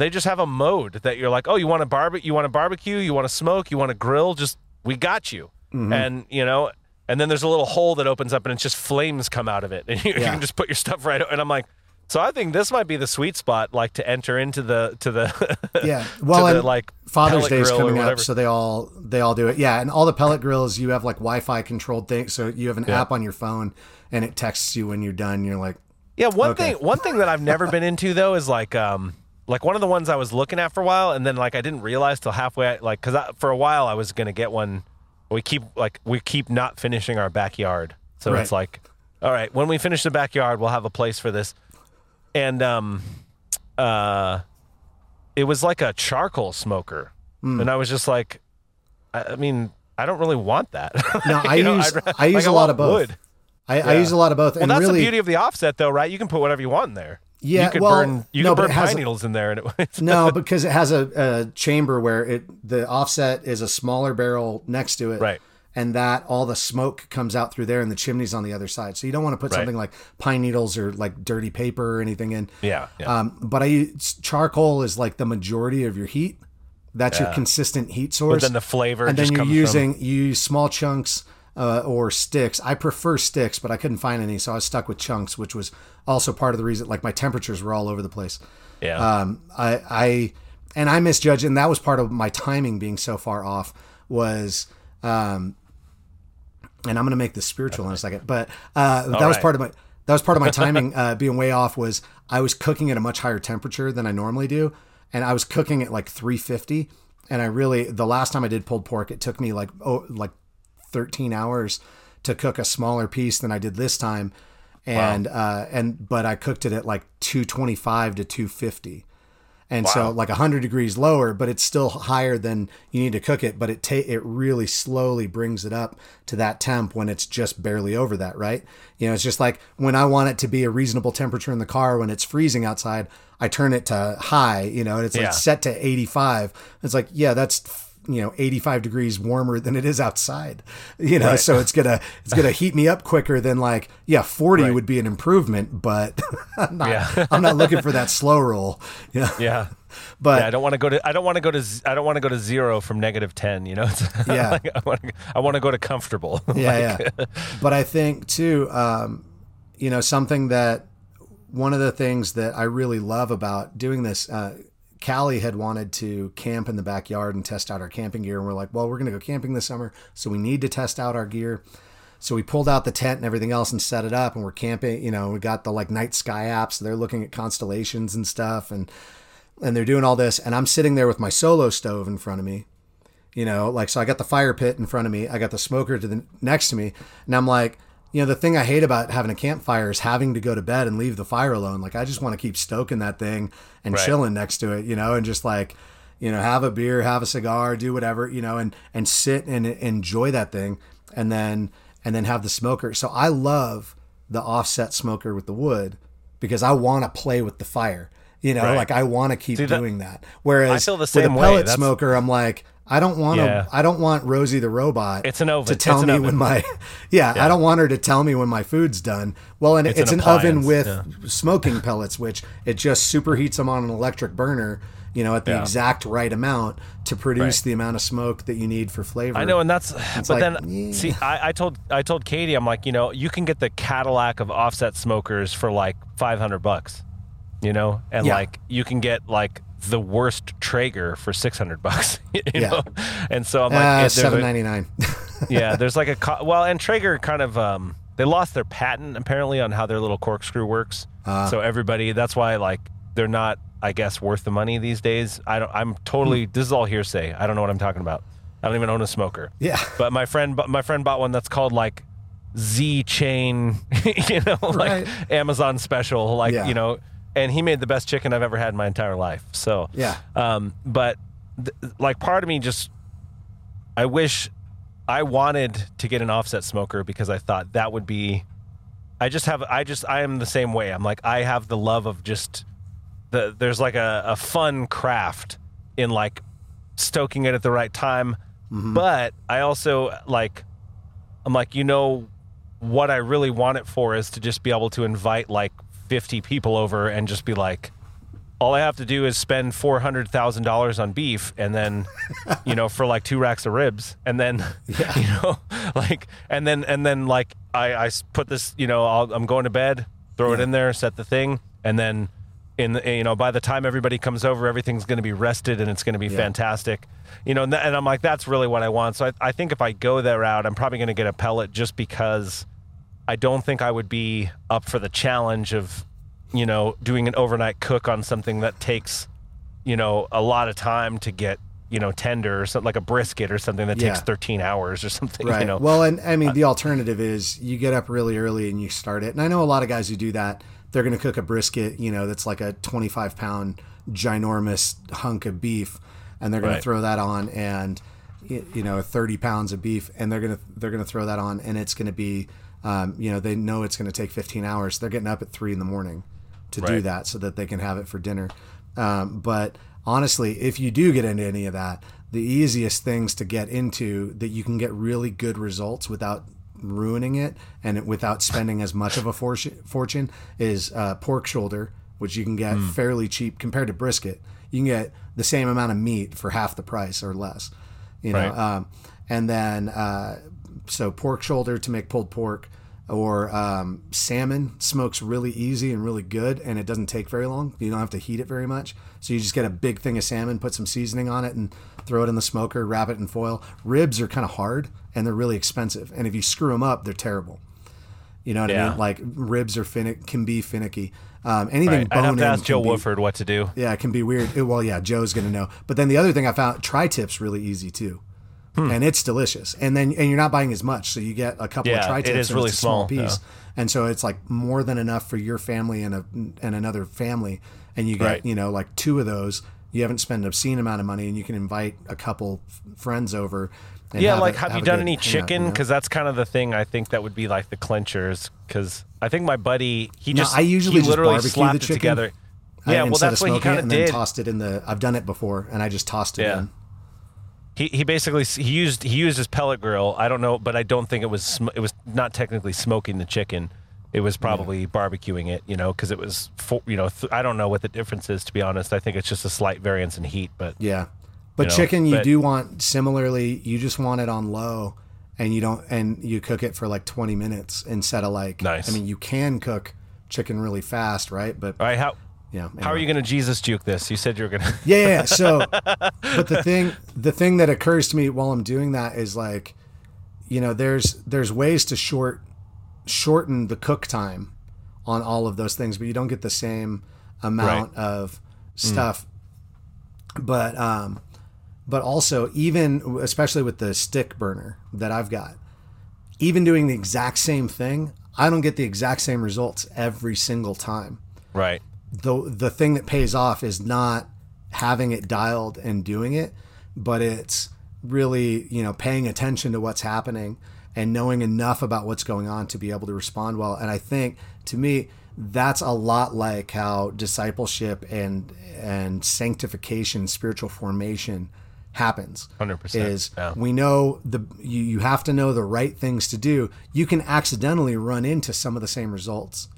they just have a mode that you're like, oh, you want to barbecue, you want to barbecue, you want to smoke, you want to grill, just we got you. And you know, and then there's a little hole that opens up and it's just flames come out of it and you, you can just put your stuff right and i'm like so i think this might be the sweet spot like to enter into the to the Yeah. Well, to the, and like Father's Day is coming up, so they all they all do it. Yeah, and all the pellet grills, you have like Wi-Fi controlled things, so you have an Yeah. app on your phone, and it texts you when you're done. You're like, Yeah, one Okay. thing one thing that I've never been into though is like um like one of the ones I was looking at for a while and then like I didn't realize till halfway like cuz for a while I was going to get one we keep like we keep not finishing our backyard. So it's like all right, when we finish the backyard, we'll have a place for this. And um uh it was like a charcoal smoker. Hmm. And I was just like I, I mean, I don't really want that. no, I know, use I'd I use a lot of both. wood. I, I use a lot of both, Well, and that's really, the beauty of the offset, though, right? You can put whatever you want in there. Yeah, you could well, burn. You no, can but burn it has pine a- needles in there, and it, no, because it has a, a chamber where it the offset is a smaller barrel next to it, Right. And that all the smoke comes out through there, and the chimney's on the other side. So you don't want to put Right. something like pine needles or like dirty paper or anything in. yeah, yeah. Um, but I use charcoal is like the majority of your heat. That's your consistent heat source. But then the flavor and just then you're comes using you use small chunks uh, or sticks. I prefer sticks, but I couldn't find any, so I was stuck with chunks, which was also part of the reason. Like my temperatures were all over the place. yeah, Um, I, I and I misjudged, and that was part of my timing being so far off. Was um, and I'm going to make this spiritual in a second, but uh, that was part of my that was part of my timing uh, being way off. Was I was cooking at a much higher temperature than I normally do, and I was cooking at like 350. And I really the last time I did pulled pork, it took me like oh like 13 hours to cook a smaller piece than I did this time, and uh, and but I cooked it at like 225 to 250 and so like 100 degrees lower but it's still higher than you need to cook it. But it ta- it really slowly brings it up to that temp when it's just barely over that right? You know it's just like when i want it to be a reasonable temperature in the car when it's freezing outside i turn it to high you know and it's Yeah. like set to 85 it's like yeah that's you know 85 degrees warmer than it is outside you know so it's gonna it's gonna heat me up quicker than like yeah 40 Right. would be an improvement but i'm not Yeah. i'm not looking for that slow roll yeah yeah. but Yeah, I don't want to go to. I don't want to go to. I don't want to go to zero from negative ten. You know. It's Yeah. like, I want to. I want to go to comfortable. yeah, yeah. But I think too, um, you know, something that one of the things that I really love about doing this, uh, Callie had wanted to camp in the backyard and test out our camping gear, and we're like, well, we're going to go camping this summer, so we need to test out our gear. So we pulled out the tent and everything else and set it up, and we're camping. You know, we got the like night sky apps. They're looking at constellations and stuff, and and they're doing all this, and I'm sitting there with my solo stove in front of me, you know like so i got the fire pit in front of me i got the smoker to the next to me and i'm like you know the thing i hate about having a campfire is having to go to bed and leave the fire alone like i just want to keep stoking that thing and Right. chilling next to it you know and just like you know have a beer have a cigar do whatever you know and and sit and enjoy that thing and then and then have the smoker so i love the offset smoker with the wood because i want to play with the fire you know Right. like i want to keep that- doing that whereas I feel the with same a way. pellet That's- smoker i'm like I don't want to. Yeah. I don't want Rosie the robot. It's an oven. to tell It's me when my. Yeah, I don't want her to tell me when my food's done. Well, and it's, It's an, an oven with smoking pellets, which it just superheats them on an electric burner. You know, at the Yeah. exact right amount to produce Right. the amount of smoke that you need for flavor. I know, and that's. but like, then, yeah. see, I, I told I told Katie, I'm like, you know, you can get the Cadillac of offset smokers for like 500 bucks, you know, and Yeah. like you can get like the worst Traeger for 600 bucks, you Yeah. know, and so I'm like, Uh, it- there's a- seven ninety nine. yeah, there's like a co- well, and Traeger kind of um they lost their patent apparently on how their little corkscrew works. Ah. so everybody, that's why like they're not, I guess, worth the money these days. I don't. I'm totally. Hmm. This is all hearsay. I don't know what I'm talking about. I don't even own a smoker. Yeah. But my friend, my friend bought one that's called like Z Chain, you know, like Right. Amazon special, like Yeah. you know, and he made the best chicken I've ever had in my entire life. So Yeah. um, but th- like part of me just, I wish I wanted to get an offset smoker because I thought that would be. I just have. I just. I am the same way. I'm like I have the love of just. The there's like a, a fun craft in like stoking it at the right time, but I also like. I'm like you know, what I really want it for is to just be able to invite like 50 people over and just be like, all I have to do is spend four hundred thousand dollars on beef, and then, you know, for like two racks of ribs, and then, you know, like, and then and then like I, I put this, you know, I'll, I'm going to bed, throw it in there, set the thing, and then, in the, you know, by the time everybody comes over, everything's going to be rested and it's going to be fantastic, you know, and, th- and I'm like, that's really what I want. So I, I think if I go that route, I'm probably going to get a pellet just because I don't think I would be up for the challenge of, you know, doing an overnight cook on something that takes, you know, a lot of time to get, you know, tender or something like a brisket or something that takes 13 hours or something, Right. you know. Well, and I mean, uh, the alternative is you get up really early and you start it. And I know a lot of guys who do that. They're going to cook a brisket, you know, that's like a 25 pound ginormous hunk of beef, and they're going Right. to throw that on, and you know, 30 pounds of beef, and they're going to they're going to throw that on, and it's going to be, um, you know, they know it's going to take 15 hours. They're getting up at three in the morning to do that so that they can have it for dinner. Um, but honestly, if you do get into any of that, the easiest things to get into that you can get really good results without ruining it and without spending as much of a fortune, fortune is uh, pork shoulder, which you can get Hmm. fairly cheap compared to brisket. You can get the same amount of meat for half the price or less. You know, Right. um, and then uh, so pork shoulder to make pulled pork or um, salmon smokes really easy and really good and it doesn't take very long you don't have to heat it very much so you just get a big thing of salmon put some seasoning on it and throw it in the smoker wrap it in foil ribs are kind of hard and they're really expensive and if you screw them up they're terrible you know what I mean? Like ribs are finick can be finicky. Um, anything Right. I'd have bone to ask Joe be- Wooford what to do. yeah, it can be weird. It- well, yeah, Joe's gonna know. But then the other thing I found, tri-tips really easy too, Hmm. and it's delicious. And then and you're not buying as much, so you get a couple Yeah, of it tri-tips. is and really small small, piece, and so it's like more than enough for your family and a and another family. And you get Right. you know like two of those. You haven't spent an obscene amount of money, and you can invite a couple friends over. And Yeah, have like a- have, have you done any hangout, you chicken? know? Because that's kind of the thing I think that would be like the clinchers. Because I think my buddy he No, just I usually just literally slapped it chicken. together. Yeah, well that's what he kind of and did. then tossed it in the. I've done it before, and I just tossed it Yeah. in. He he basically he used he used his pellet grill. I don't know, but I don't think it was sm- it was not technically smoking the chicken. It was probably barbecuing it, you know, because it was for, you know th- I don't know what the difference is to be honest. I think it's just a slight variance in heat, but Yeah. But You know, chicken you but- do want similarly, you just want it on low and you don't and you cook it for like 20 minutes instead of like Nice. I mean you can cook chicken really fast, right? But all right, how yeah. how are you going to Jesus juke this? You said you were going to. Yeah, yeah. yeah. So, but the thing, the thing that occurs to me while I'm doing that is like, you know, there's there's ways to short shorten the cook time on all of those things, but you don't get the same amount of stuff. But um, but also even especially with the stick burner that I've got, even doing the exact same thing, I don't get the exact same results every single time Right. The the thing that pays off is not having it dialed and doing it, but it's really you know paying attention to what's happening and knowing enough about what's going on to be able to respond well. And I think to me that's a lot like how discipleship and and sanctification, spiritual formation happens. 100%, Is yeah. we know the you, you have to know the right things to do. You can accidentally run into some of the same results.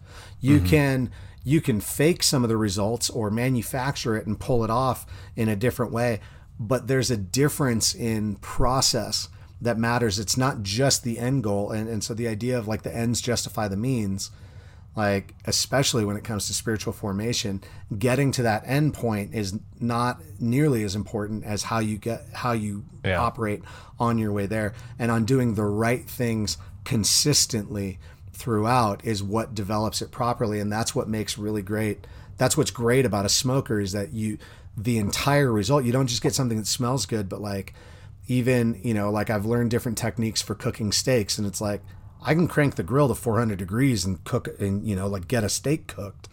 You Mm-hmm. can you can fake some of the results or manufacture it and pull it off in a different way. But there's a difference in process that matters. It's not just the end goal. And, and so the idea of like the ends justify the means, like especially when it comes to spiritual formation, getting to that end point is not nearly as important as how you get how you Yeah. operate on your way there and on doing the right things consistently throughout is what develops it properly and that's what makes really great that's what's great about a smoker is that you the entire result you don't just get something that smells good but like even you know like i've learned different techniques for cooking steaks and it's like i can crank the grill to 400 degrees and cook and you know like get a steak cooked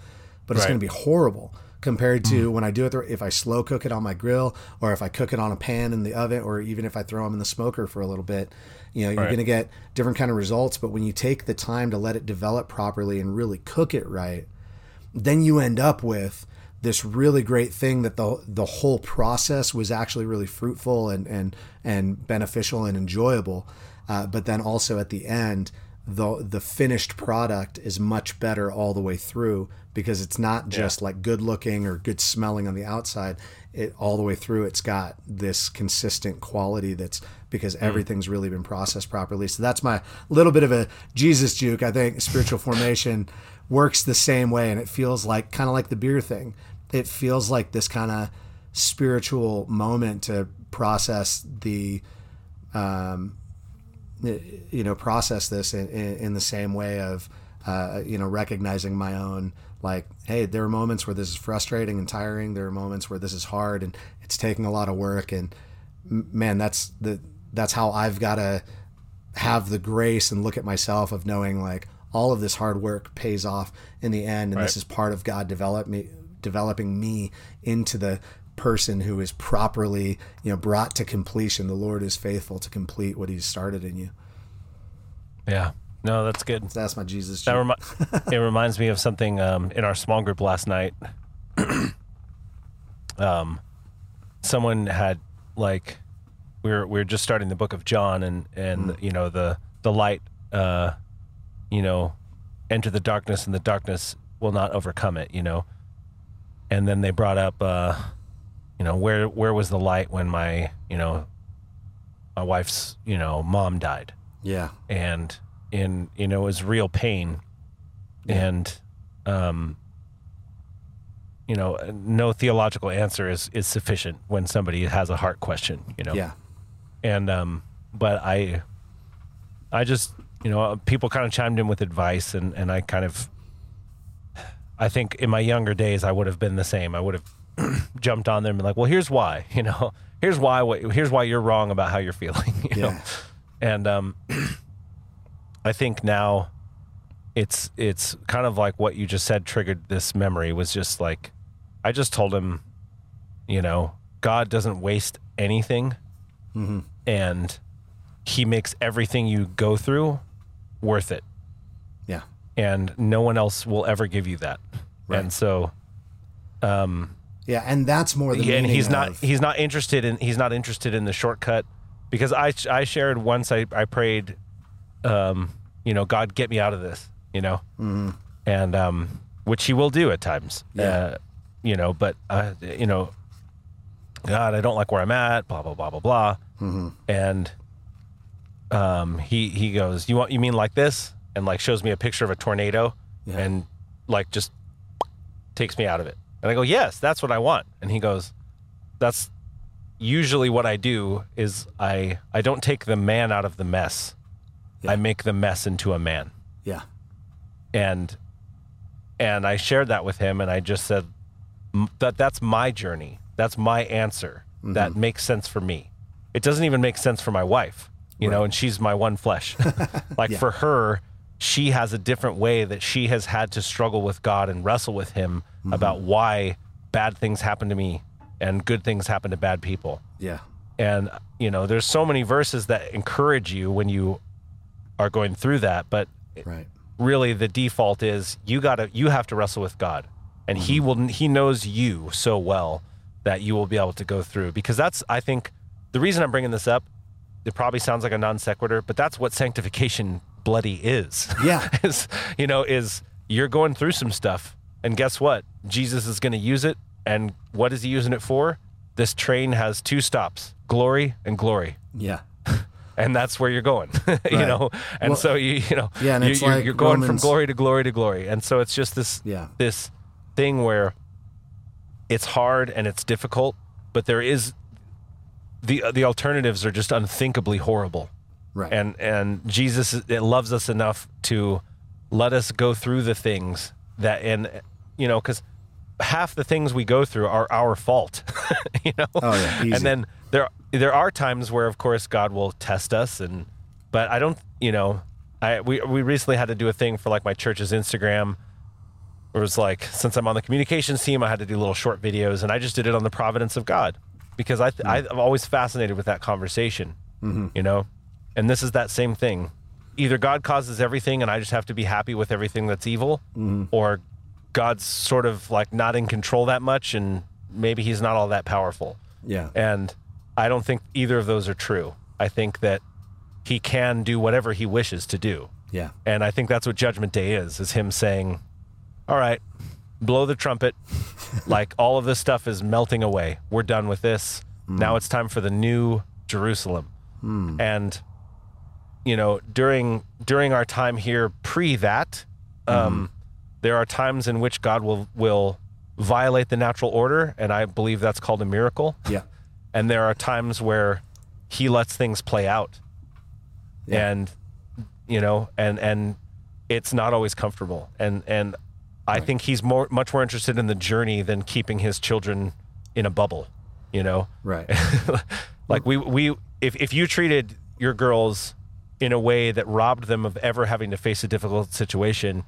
but it's Right. going to be horrible compared to mm-hmm. when I do it. If I slow cook it on my grill, or if I cook it on a pan in the oven, or even if I throw them in the smoker for a little bit, you know, you're Right. going to get different kind of results. But when you take the time to let it develop properly and really cook it right, then you end up with this really great thing that the the whole process was actually really fruitful and and and beneficial and enjoyable. Uh, but then also at the end, the the finished product is much better all the way through because it's not just like good looking or good smelling on the outside it all the way through it's got this consistent quality that's because everything's really been processed properly. So that's my little bit of a jesus juke i think spiritual formation works the same way and it feels like kind of like the beer thing. It feels like this kind of spiritual moment to process the um, you know process this in, in, in the same way of uh, you know recognizing my own like hey there are moments where this is frustrating and tiring. There are moments where this is hard and it's taking a lot of work and man that's the that's how I've got to have the grace and look at myself of knowing like all of this hard work pays off in the end and Right. this is part of God develop me developing me into the person who is properly you know brought to completion the Lord is faithful to complete what he's started in you Yeah. No, that's good. so that's my Jesus That remi- it reminds me of something um, in our small group last night. um, someone had like we were we were just starting the book of John, and and you know the the light, uh, you know, enter the darkness, and the darkness will not overcome it. You know, and then they brought up, uh, you know, where where was the light when my you know my wife's you know mom died? Yeah. And in you know it was real pain. And um you know no theological answer is is sufficient when somebody has a heart question you know. Yeah and um but i i just you know people kind of chimed in with advice and and i kind of i think in my younger days i would have been the same. I would have jumped on them and been like well here's why you know? Here's why what here's why you're wrong about how you're feeling you know? Yeah. And um, I think now it's it's kind of like what you just said triggered this memory was just like I just told him, you know, God doesn't waste anything, Mm-hmm. and He makes everything you go through worth it, yeah and no one else will ever give you that. Right. And so, um, yeah and that's more the yeah, and he's not of- he's not interested in he's not interested in the shortcut because I I shared once I I prayed, um, you know, God get me out of this, you know, mm-hmm. and um, which He will do at times, Yeah. uh, you know, but uh, you know, God, I don't like where I'm at, blah blah blah blah blah, Mm-hmm. and um, he he goes, you want you mean like this, and like shows me a picture of a tornado, Yeah. and like just takes me out of it, and I go, yes, that's what I want, and he goes, that's usually what I do is I I don't take the man out of the mess. Yeah. I make the mess into a man. yeah And and I shared that with him and I just said that that's my journey. That's my answer. That mm-hmm. makes sense for me. It doesn't even make sense for my wife, you know, and she's my one flesh. like for her, she has a different way that she has had to struggle with God and wrestle with him mm-hmm. about why bad things happen to me and good things happen to bad people. yeah And you know, there's so many verses that encourage you when you are going through that, but right really the default is you got to you have to wrestle with God. And he mm-hmm. will he knows you so well that you will be able to go through because that's I think the reason I'm bringing this up it probably sounds like a non sequitur, but that's what sanctification bloody is. Yeah. is you know is you're going through some stuff and guess what? Jesus is going to use it and what is he using it for? This train has two stops, glory and glory yeah and that's where you're going, you Right. know. And Well, so you you know, yeah, and you, it's you're, like you're going from glory to glory to glory, and so it's just this Yeah. this thing where it's hard and it's difficult, but there is the the alternatives are just unthinkably horrible, right. And and Jesus it loves us enough to let us go through the things that and you know because half the things we go through are our fault you know? Oh, yeah, easy. and then there there are times where of course god will test us and but i don't you know i we, we recently had to do a thing for like my church's instagram it was like since i'm on the communications team i had to do little short videos and i just did it on the providence of god because i mm. th- i'm always fascinated with that conversation mm-hmm. you know? And this is that same thing. Either god causes everything and i just have to be happy with everything that's evil mm-hmm. or god's sort of like not in control that much and maybe he's not all that powerful. Yeah. And I don't think either of those are true. I think that he can do whatever he wishes to do. Yeah. And I think that's what Judgment Day is, is him saying, All right, blow the trumpet. like all of this stuff is melting away. We're done with this. Hmm. Now it's time for the new Jerusalem. Hmm. And you know, during during our time here pre that, um, hmm. there are times in which God will will violate the natural order, and I believe that's called a miracle. Yeah. And there are times where he lets things play out. Yeah. And you know, and and it's not always comfortable. And and I think he's more much more interested in the journey than keeping his children in a bubble, you know? Right. like we we if if you treated your girls in a way that robbed them of ever having to face a difficult situation,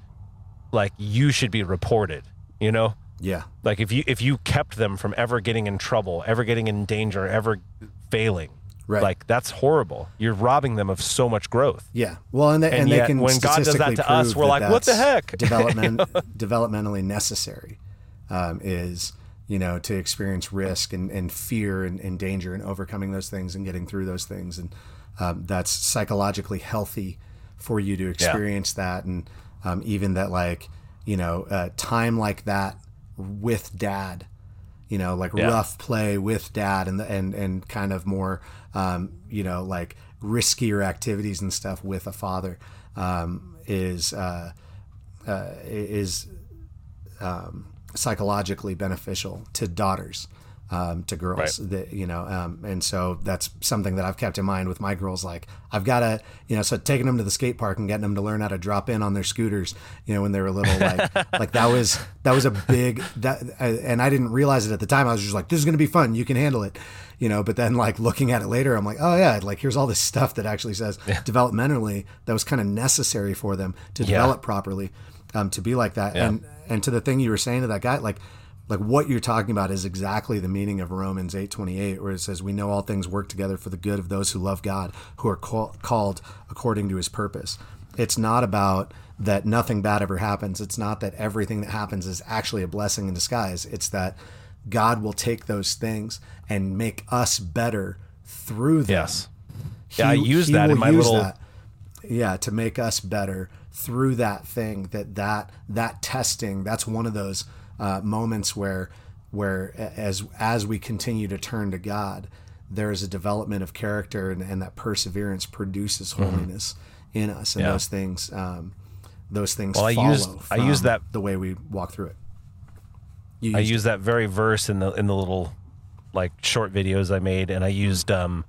like you should be reported, you know? Yeah. Like if you if you kept them from ever getting in trouble, ever getting in danger, ever failing, Right. like that's horrible. You're robbing them of so much growth. Yeah. Well, and they, And and, yet they can when God does that to us, we're that like, "What the heck?" Development, developmentally necessary um, is you know to experience risk and, and fear and, and danger and overcoming those things and getting through those things and um, that's psychologically healthy for you to experience that and um, even that like you know uh, time like that with dad you know, like Yeah. rough play with dad and the, and and kind of more, um, you know, like riskier activities and stuff with a father um, is uh, uh, is um, psychologically beneficial to daughters. Um, to girls that you know um, and so that's something that i've kept in mind with my girls like i've got to you know so taking them to the skate park and getting them to learn how to drop in on their scooters you know when they were little like like that was that was a big that and i didn't realize it at the time. I was just like this is going to be fun. You can handle it you know but then like looking at it later i'm like oh yeah like here's all this stuff that actually says developmentally that was kind of necessary for them to develop properly um, to be like that. And and to the thing you were saying to that guy like like what you're talking about is exactly the meaning of Romans 8:28 where it says we know all things work together for the good of those who love God who are call, called according to his purpose. It's not about that nothing bad ever happens. It's not that everything that happens is actually a blessing in disguise. It's that God will take those things and make us better through them. Yes. Yeah, I use that in my little- that, yeah to make us better through that thing that that that testing that's one of those uh, moments where where as as we continue to turn to god there's a development of character and, and that perseverance produces Mm-hmm. holiness in us and those things um, those things Well, I follow used- I used that- the way we walk through it. I used- used that very verse in the in the little like short videos I made, and I used um,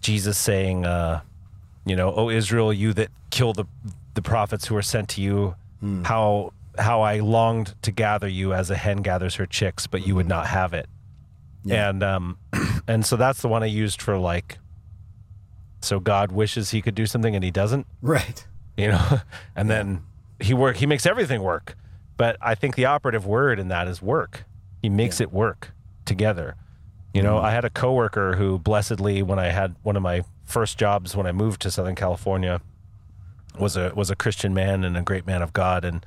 Jesus saying, uh, you know, "O Israel, you that kill the the prophets who are sent to you, how how I longed to gather you as a hen gathers her chicks, but you would not have it." And um, and so that's the one I used for like. So God wishes He could do something and He doesn't. Right. You know? And then he work he makes everything work. But i think the operative word in that is work. He makes it work together. You know i had a coworker who blessedly when i had one of my first jobs when i moved to southern california was a was a christian man and a great man of god. And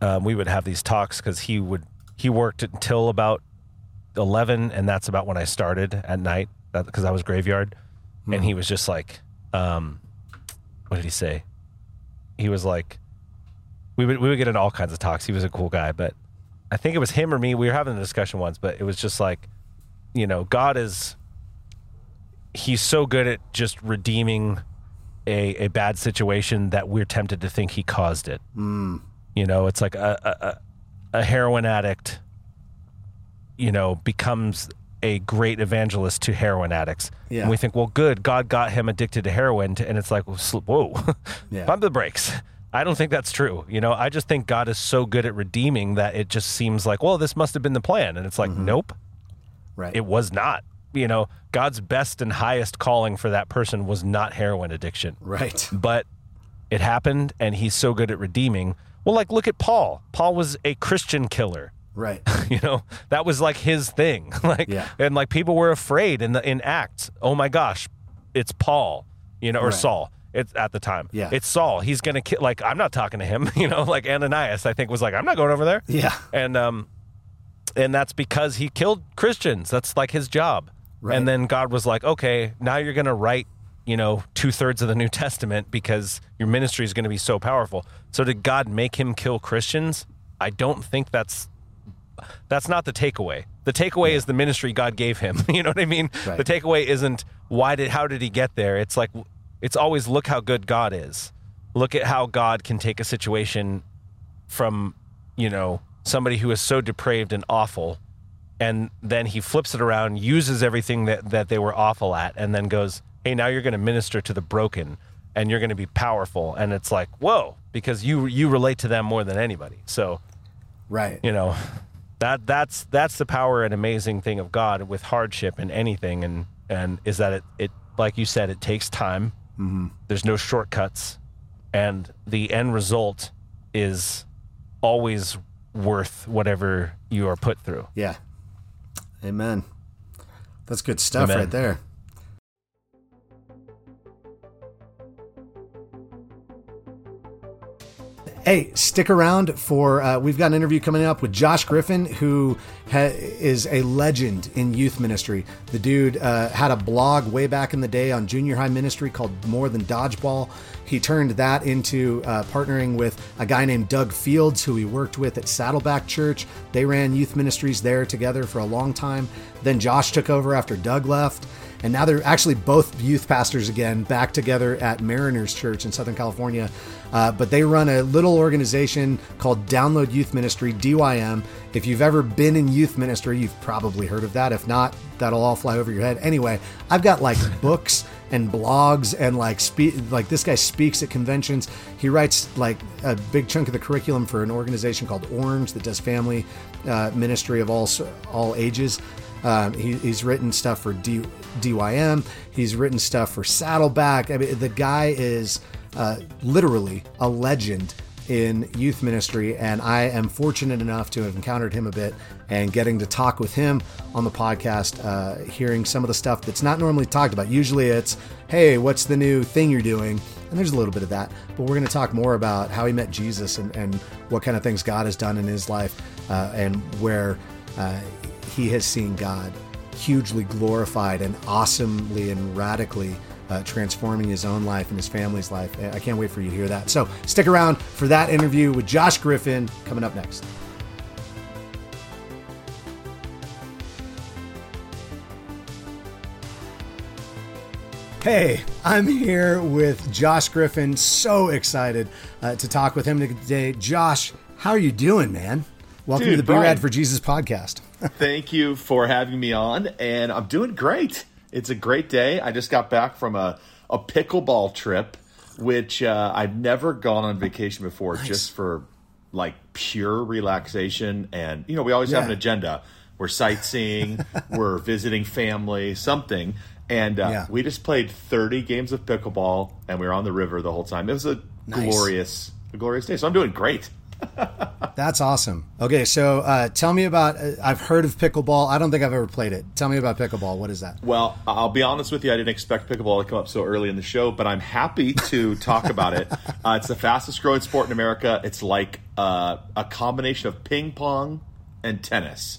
um, we would have these talks because he would he worked until about 11 and that's about when i started at night because i was graveyard and he was just like um, what did he say he was like we would we would get into all kinds of talks. He was a cool guy, but I think it was him or me. We were having a discussion once, but it was just like, you know, God is he's so good at just redeeming a a bad situation that we're tempted to think he caused it. Mm. You know, it's like a, a a- heroin addict, you know, becomes a great evangelist to heroin addicts. Yeah. And we think, well, good, God got him addicted to heroin, to, and it's like, whoa, Yeah. pump the brakes. I don't think that's true. You know, I just think God is so good at redeeming that it just seems like, well, this must have been the plan. And it's like, mm-hmm. nope, right it was not. You know, God's best and highest calling for that person was not heroin addiction. right But it happened, and he's so good at redeeming. Well, like, look at Paul. Paul was a Christian killer. right You know, that was like his thing. like, Yeah. and like people were afraid in the in Acts. Oh my gosh, it's Paul. You know, or Right. Saul. It's at the time. Yeah. it's Saul. He's gonna kill. Like, I'm not talking to him. You know, like Ananias, I think was like, I'm not going over there. yeah And um, and that's because he killed Christians. That's like his job. Right. And then God was like, okay, now you're gonna write you know, two thirds of the New Testament because your ministry is going to be so powerful. So did God make him kill Christians? I don't think that's that's not the takeaway. The takeaway yeah. is the ministry God gave him. you know what I mean? Right. The takeaway isn't why did how did he get there? It's like it's always look how good God is. Look at how God can take a situation from, you know, somebody who is so depraved and awful and then he flips it around, uses everything that that they were awful at and then goes, "Hey, now you're going to minister to the broken and you're going to be powerful." And it's like, "Whoa," because you you relate to them more than anybody. So Right. You know, that that's that's the power and amazing thing of God with hardship and anything, and and is that it it like you said, it takes time. Mm-hmm. There's no shortcuts, and the end result is always worth whatever you are put through. Yeah. Amen. That's good stuff Amen. right there. Hey, stick around for uh, we've got an interview coming up with Josh Griffin, who ha- is a legend in youth ministry. The dude uh, had a blog way back in the day on junior high ministry called More Than Dodgeball. He turned that into uh, partnering with a guy named Doug Fields, who he worked with at Saddleback Church. They ran youth ministries there together for a long time. Then Josh took over after Doug left. And now they're actually both youth pastors again, back together at Mariners Church in Southern California. Uh, but they run a little organization called Download Youth Ministry, DYM. If you've ever been in youth ministry, you've probably heard of that. If not, that'll all fly over your head. Anyway, I've got like books and blogs and like speak like this guy speaks at conventions. He writes like a big chunk of the curriculum for an organization called Orange that does family uh, ministry of all all ages. Um, he, he's written stuff for D, DYM. He's written stuff for Saddleback. I mean, the guy is uh, literally a legend in youth ministry, and I am fortunate enough to have encountered him a bit and getting to talk with him on the podcast, uh, hearing some of the stuff that's not normally talked about. Usually it's, hey, what's the new thing you're doing? And there's a little bit of that, but we're going to talk more about how he met Jesus and, and what kind of things God has done in his life uh, and where uh, he has seen God hugely glorified and awesomely and radically uh, transforming his own life and his family's life. I can't wait for you to hear that. So stick around for that interview with Josh Griffin coming up next. Hey, I'm here with Josh Griffin. So excited uh, to talk with him today. Josh, how are you doing, man? Welcome Dude, to the Be Rad for Jesus podcast. Thank you for having me on, and I'm doing great. It's a great day. I just got back from a, a pickleball trip, which uh, I've never gone on vacation before, nice. just for like pure relaxation. And you know, we always yeah. have an agenda. We're sightseeing, we're visiting family, something. And uh, yeah. we just played 30 games of pickleball, and we were on the river the whole time. It was a nice. glorious, a glorious day. So I'm doing great. That's awesome. Okay, so uh, tell me about. Uh, I've heard of pickleball. I don't think I've ever played it. Tell me about pickleball. What is that? Well, I'll be honest with you. I didn't expect pickleball to come up so early in the show, but I'm happy to talk about it. Uh, it's the fastest growing sport in America. It's like uh, a combination of ping pong and tennis.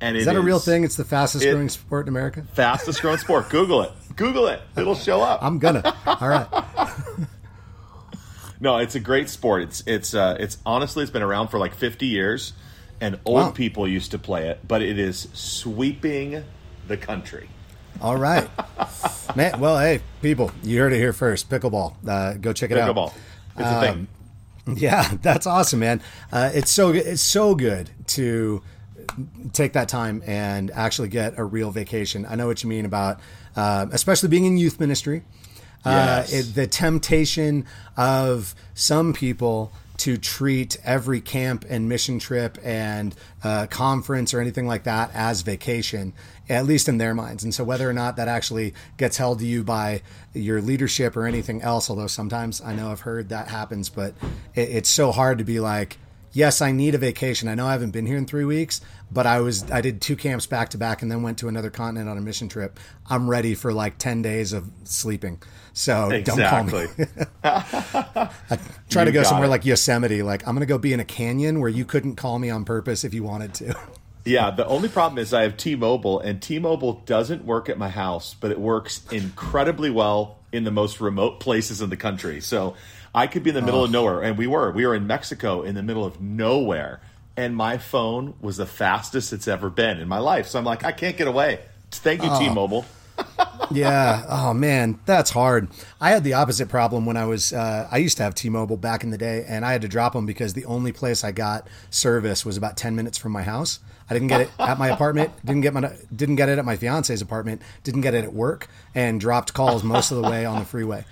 And is that a real thing? It's the fastest it, growing sport in America. Fastest growing sport. Google it. Google it. It'll show up. I'm gonna. All right. no, it's a great sport. It's it's uh, it's honestly it's been around for like 50 years, and old wow. people used to play it, but it is sweeping the country. All right, man. Well, hey, people, you heard it here first. Pickleball. Uh, go check it Pickleball. out. Pickleball, it's a thing. Um, yeah, that's awesome, man. Uh, it's so it's so good to take that time and actually get a real vacation. I know what you mean about, uh, especially being in youth ministry. Yes. Uh, it, the temptation of some people to treat every camp and mission trip and uh, conference or anything like that as vacation, at least in their minds. And so, whether or not that actually gets held to you by your leadership or anything else, although sometimes I know I've heard that happens, but it, it's so hard to be like, yes, I need a vacation. I know I haven't been here in three weeks, but I was I did two camps back to back and then went to another continent on a mission trip. I'm ready for like ten days of sleeping. So exactly. don't call me. I try you to go somewhere it. like Yosemite. Like I'm going to go be in a canyon where you couldn't call me on purpose if you wanted to. Yeah, the only problem is I have T-Mobile, and T-Mobile doesn't work at my house, but it works incredibly well in the most remote places in the country. So I could be in the middle of nowhere, and we were. We were in Mexico in the middle of nowhere, and my phone was the fastest it's ever been in my life. So I'm like, I can't get away. Thank you, T-Mobile. yeah. Oh man, that's hard. I had the opposite problem when I was. Uh, I used to have T-Mobile back in the day, and I had to drop them because the only place I got service was about ten minutes from my house. I didn't get it at my apartment. Didn't get my. Didn't get it at my fiance's apartment. Didn't get it at work, and dropped calls most of the way on the freeway.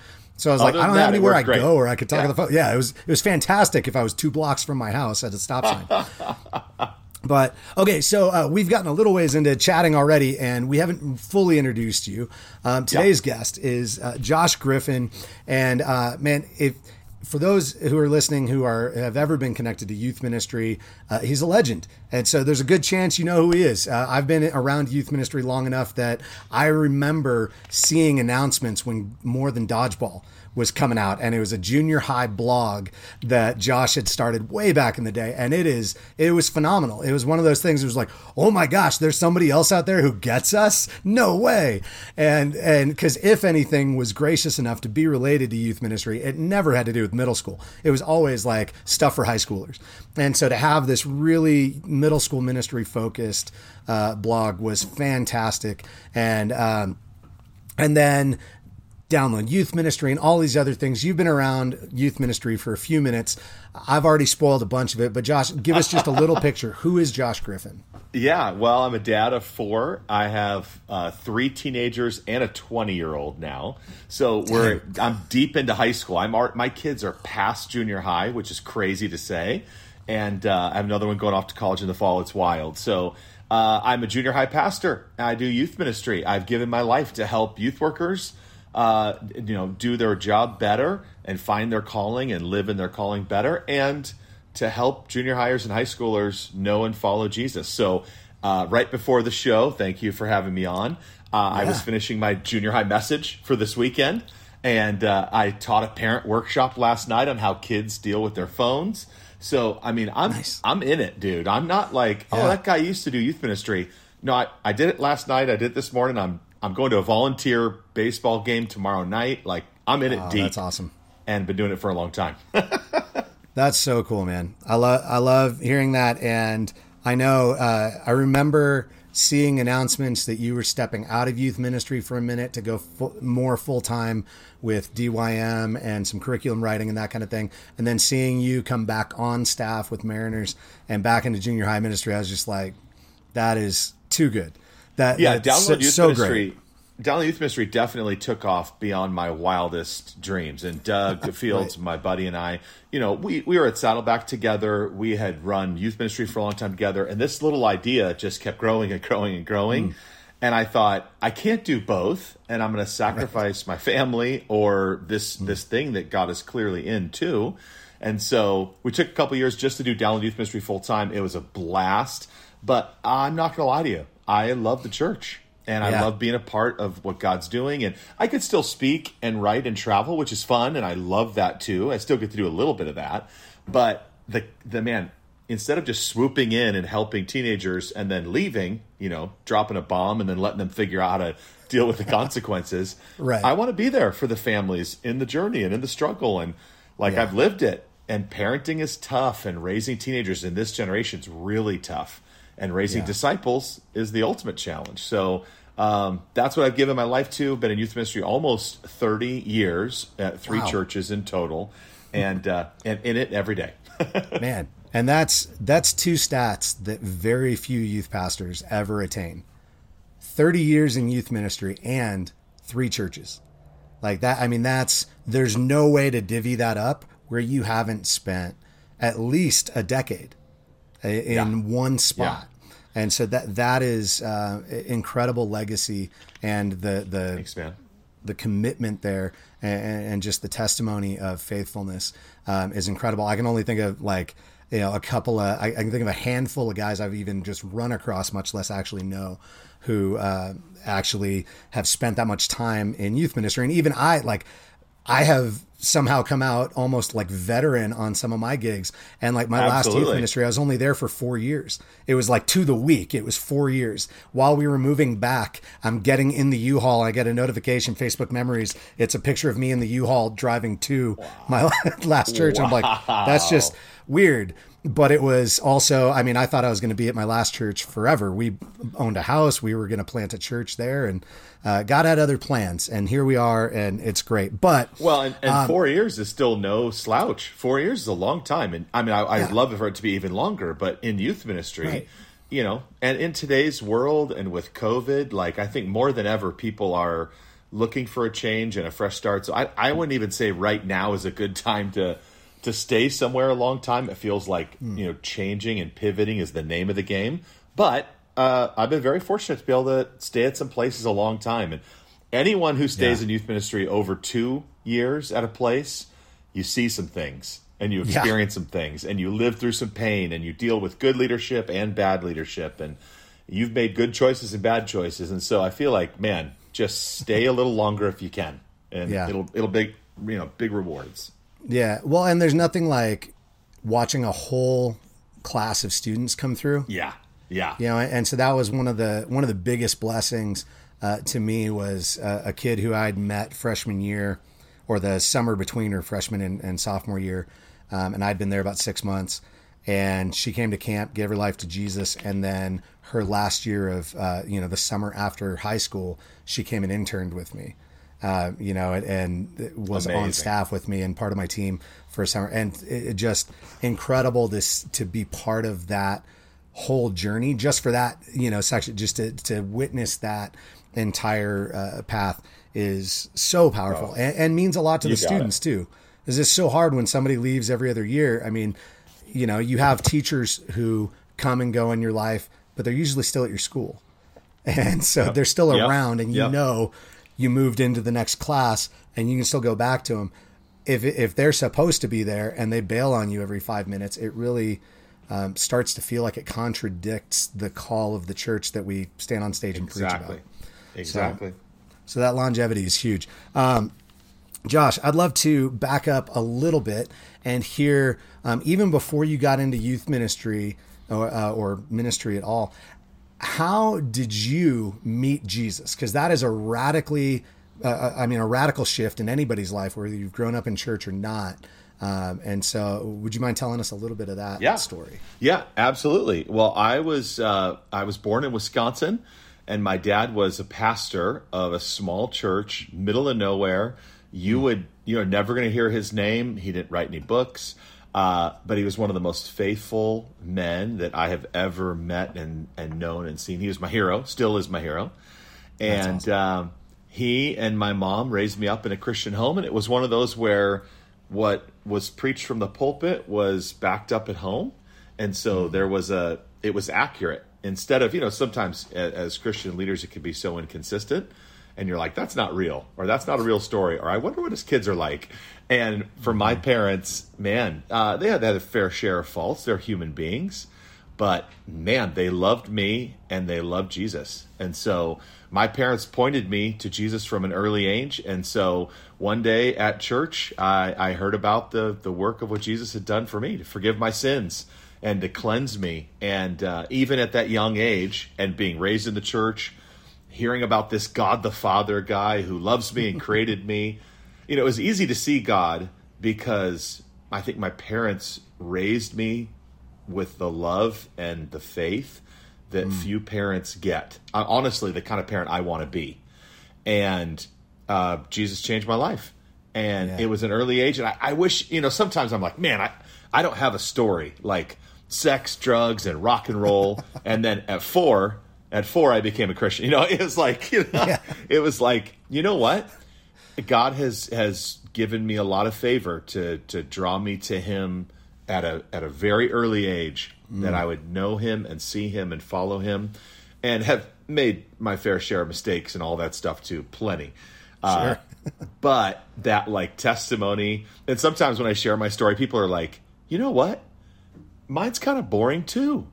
So I was like, I don't than have anywhere I great. go or I could talk Yeah. on the phone. Yeah, it was it was fantastic if I was two blocks from my house at a stop sign. But okay, so uh, we've gotten a little ways into chatting already, and we haven't fully introduced you. Um, today's guest is uh, Josh Griffin, and uh, man, if for those who are listening who are have ever been connected to youth ministry, uh, he's a legend, and so there's a good chance you know who he is. Uh, I've been around youth ministry long enough that I remember seeing announcements when more than dodgeball was coming out and it was a junior high blog that Josh had started way back in the day and it is it was phenomenal. It was one of those things it was like, "Oh my gosh, there's somebody else out there who gets us?" No way. And and cuz if anything was gracious enough to be related to youth ministry, it never had to do with middle school. It was always like stuff for high schoolers. And so to have this really middle school ministry focused uh, blog was fantastic and um and then download youth ministry and all these other things. You've been around youth ministry for a few minutes. I've already spoiled a bunch of it, but Josh, give us just a little picture. Who is Josh Griffin? Yeah, well, I'm a dad of four. I have uh, three teenagers and a 20 year old now. So we're I'm deep into high school. I'm my kids are past junior high, which is crazy to say, and uh, I have another one going off to college in the fall. It's wild. So. Uh, I'm a junior high pastor. And I do youth ministry. I've given my life to help youth workers, uh, you know, do their job better and find their calling and live in their calling better, and to help junior hires and high schoolers know and follow Jesus. So, uh, right before the show, thank you for having me on. Uh, I was finishing my junior high message for this weekend, and uh, I taught a parent workshop last night on how kids deal with their phones. So, I mean, I'm I'm in it, dude. I'm not like, oh, that guy used to do youth ministry. No, I, I did it last night. I did it this morning. I'm I'm going to a volunteer baseball game tomorrow night. Like, I'm in it Oh, deep that's awesome. and been doing it for a long time. That's so cool, man. I love I love hearing that, and I know uh, I remember seeing announcements that you were stepping out of youth ministry for a minute to go more full time with DYM and some curriculum writing and that kind of thing, and then seeing you come back on staff with Mariners and back into junior high ministry. I was just like, that is too good. That yeah, that's download youth so ministry. great. Download youth ministry definitely took off beyond my wildest dreams. And Doug Fields, my buddy, and I, you know, we we were at Saddleback together. We had run youth ministry for a long time together, and this little idea just kept growing and growing and growing. Mm. And I thought I can't do both, and I'm going to sacrifice my family or this mm. this thing that God is clearly in too. And so we took a couple years just to do download youth ministry full time. It was a blast, but I'm not going to lie to you. I love the church and I love being a part of what God's doing. And I could still speak and write and travel, which is fun, and I love that too. I still get to do a little bit of that. But the the man, instead of just swooping in and helping teenagers and then leaving, you know, dropping a bomb and then letting them figure out how to deal with the consequences, Right. I want to be there for the families in the journey and in the struggle. And like Yeah. I've lived it. And parenting is tough, and raising teenagers in this generation is really tough. And raising Yeah. disciples is the ultimate challenge. So um, that's what I've given my life to. Been in youth ministry almost 30 years at three Wow. churches in total, and uh, and in it every day. man and that's that's two stats that very few youth pastors ever attain 30 years in youth ministry and three churches like that i mean that's there's no way to divvy that up where you haven't spent at least a decade i- in one spot and so that that is uh, incredible legacy and the the Thanks, the commitment there and, and just the testimony of faithfulness um, is incredible. I can only think of like you know a couple of I, I can think of a handful of guys I've even just run across, much less actually know, who uh, actually have spent that much time in youth ministry. And even I like I have somehow come out almost like veteran on some of my gigs. And like my last youth ministry, I was only there for four years. It was like to the week. It was four years. While we were moving back, I'm getting in the U-Haul. I get a notification, Facebook memories. It's a picture of me in the U-Haul driving to my last church. I'm like, that's just weird. But it was also, I mean, I thought I was going to be at my last church forever. We owned a house. We were going to plant a church there and uh, God had other plans. And here we are, and it's great. But Well, and, and Um, four years is still no slouch. Four years is a long time, and I mean, I, I'd love it for it to be even longer. But in youth ministry, Right. you know, and in today's world, and with COVID, like I think more than ever, people are looking for a change and a fresh start. So I, I wouldn't even say right now is a good time to to stay somewhere a long time. It feels like Hmm. you know, changing and pivoting is the name of the game. But uh, I've been very fortunate to be able to stay at some places a long time, and anyone who stays Yeah. in youth ministry over two years at a place, you see some things and you Yeah. experience some things and you live through some pain and you deal with good leadership and bad leadership and you've made good choices and bad choices. And so I feel like, man, just stay a little longer if you can, and Yeah. it'll it'll big you know big rewards. Yeah. Well, and there's nothing like watching a whole class of students come through. Yeah, yeah, You know, and so that was one of the one of the biggest blessings uh, to me was uh, a kid who I'd met freshman year or the summer between her freshman and, and sophomore year, um, and I'd been there about six months. And she came to camp, gave her life to Jesus, and then her last year of uh, you know the summer after high school, she came and interned with me. Uh, you know, and, and was on staff with me and part of my team for a summer, and it, it just incredible this to be part of that whole journey just for that you know section just to, to witness that entire uh, path is so powerful. And, and means a lot to the Oh. students too. Is this so hard when somebody leaves every other year. I mean you know you have teachers who come and go in your life but they're usually still at your school. And so they're still Yep. around and you Yep. know you moved into the next class and you can still go back to them if if they're supposed to be there and they bail on you every five minutes it really um, starts to feel like it contradicts the call of the church that we stand on stage and preach about exactly. so that longevity is huge. Um, Josh, I'd love to back up a little bit and hear, um, even before you got into youth ministry or, uh, or ministry at all, how did you meet Jesus? Because that is a radically, uh, I mean, a radical shift in anybody's life, whether you've grown up in church or not. Um, and so, would you mind telling us a little bit of that yeah. story? Yeah, absolutely. Well, I was uh, I was born in Wisconsin, and my dad was a pastor of a small church, middle of nowhere. You would you're never going to hear his name. He didn't write any books, uh, but he was one of the most faithful men that I have ever met and and known and seen. He was my hero, still is my hero, and um, he and my mom raised me up in a Christian home, and it was one of those where what was preached from the pulpit was backed up at home. And so there was a it was accurate. Instead of you know sometimes a- as christian leaders it can be so inconsistent and you're like that's not real or that's not a real story or i wonder what his kids are like and for my parents man uh, they had, had a fair share of faults they're human beings but man, they loved me and they loved Jesus. And so my parents pointed me to Jesus from an early age. And so one day at church, I, I heard about the, the work of what Jesus had done for me to forgive my sins and to cleanse me. And uh, even at that young age and being raised in the church, hearing about this God the Father guy who loves me and created me, you know, it was easy to see God because I think my parents raised me with the love and the faith that few parents get. Uh, honestly, the kind of parent I want to be. And uh, Jesus changed my life. And Yeah. it was an early age. And I, I wish, you know, sometimes I'm like, man, I, I don't have a story like sex, drugs, and rock and roll. and then at four, at four, I became a Christian. You know, it was like, you know, Yeah. it was like, you know what? God has has given me a lot of favor to to draw me to Him at a at a very early age that I would know Him and see Him and follow Him, and have made my fair share of mistakes and all that stuff too, plenty. Uh, but that like testimony, and sometimes when I share my story, people are like, you know what, mine's kind of boring too,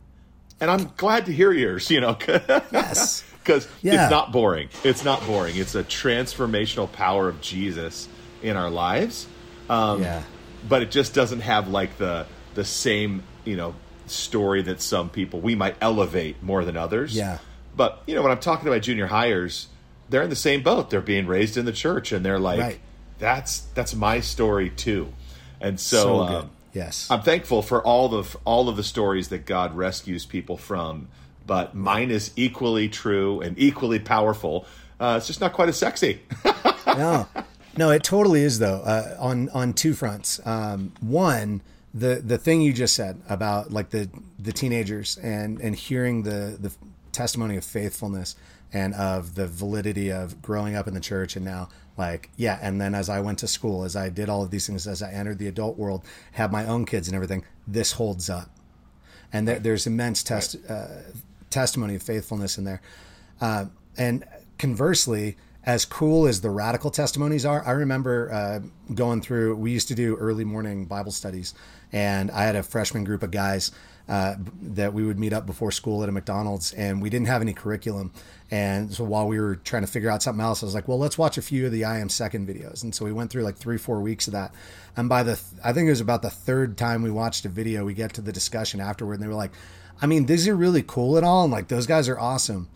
and I'm glad to hear yours. You know, Yes. Because Yeah. it's not boring. It's not boring. It's a transformational power of Jesus in our lives. Um, Yeah. but it just doesn't have like the the same you know story that some people we might elevate more than others. Yeah. But you know when I'm talking to my junior highers, they're in the same boat. They're being raised in the church, and they're like, Right. "That's that's my story too." And so, So um. Yes. I'm thankful for all of all of the stories that God rescues people from, but mine is equally true and equally powerful. Uh, it's just not quite as sexy. no, no, it totally is though. Uh, on on two fronts. Um, one, the the thing you just said about like the the teenagers and and hearing the the testimony of faithfulness and of the validity of growing up in the church and now like yeah and then as i went to school as i did all of these things as i entered the adult world had my own kids and everything this holds up and there, there's immense test, uh, testimony of faithfulness in there. Uh, and conversely, as cool as the radical testimonies are, I remember uh, going through. We used to do early morning Bible studies, and I had a freshman group of guys uh, that we would meet up before school at a McDonald's, and we didn't have any curriculum. And so while we were trying to figure out something else, I was like, "Well, let's watch a few of the I Am Second videos." And so we went through like three, four weeks of that. And by the, I think it was about the third time we watched a video, we get to the discussion afterward, and they were like, "I mean, these are really cool and all, and like those guys are awesome."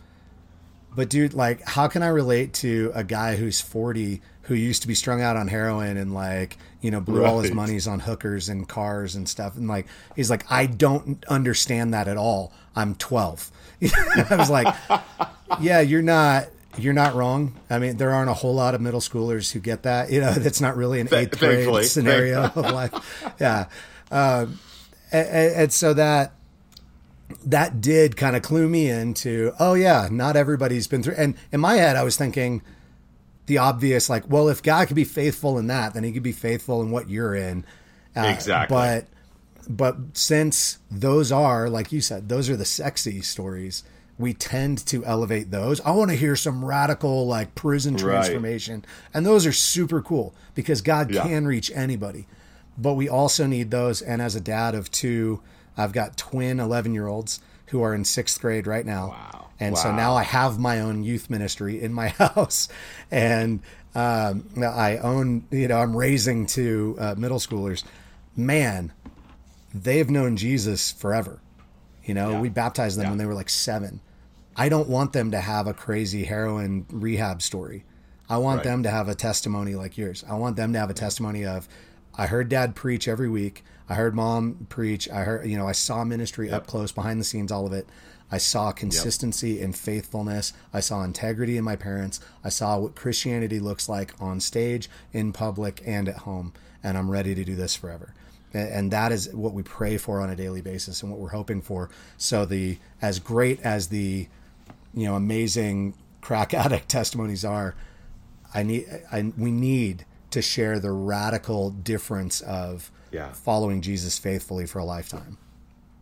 But dude, like, how can I relate to a guy who's 40 who used to be strung out on heroin and like, you know, blew all his Right. monies on hookers and cars and stuff? And like, he's like, I don't understand that at all. I'm 12. I was like, yeah, you're not. You're not wrong. I mean, there aren't a whole lot of middle schoolers who get that. You know, that's not really an eighth grade scenario of life. Yeah, um, and, and so that that did kind of clue me into oh yeah not everybody's been through and in my head i was thinking the obvious like well if god could be faithful in that then he could be faithful in what you're in Uh, Exactly. but but since those are like you said those are the sexy stories we tend to elevate those i want to hear some radical like prison Right. transformation and those are super cool because god Yeah. can reach anybody but we also need those and as a dad of two i've got twin 11 year olds who are in sixth grade right now. Wow. and so now i have my own youth ministry in my house. And um, i own you know i'm raising two uh, middle schoolers. Man they've known jesus forever. You know Yeah. we baptized them Yeah. when they were like seven. I don't want them to have a crazy heroin rehab story. I want Right. them to have a testimony like yours. I want them to have a testimony of i heard dad preach every week i heard mom preach. I heard you know i saw ministry up close behind the scenes all of it. I saw consistency and faithfulness. I saw integrity in my parents. I saw what christianity looks like on stage in public and at home. And i'm ready to do this forever. And that is what we pray for on a daily basis and what we're hoping for. So the as great as the you know amazing crack addict testimonies are i need I, we need to share the radical difference of Yeah. following jesus faithfully for a lifetime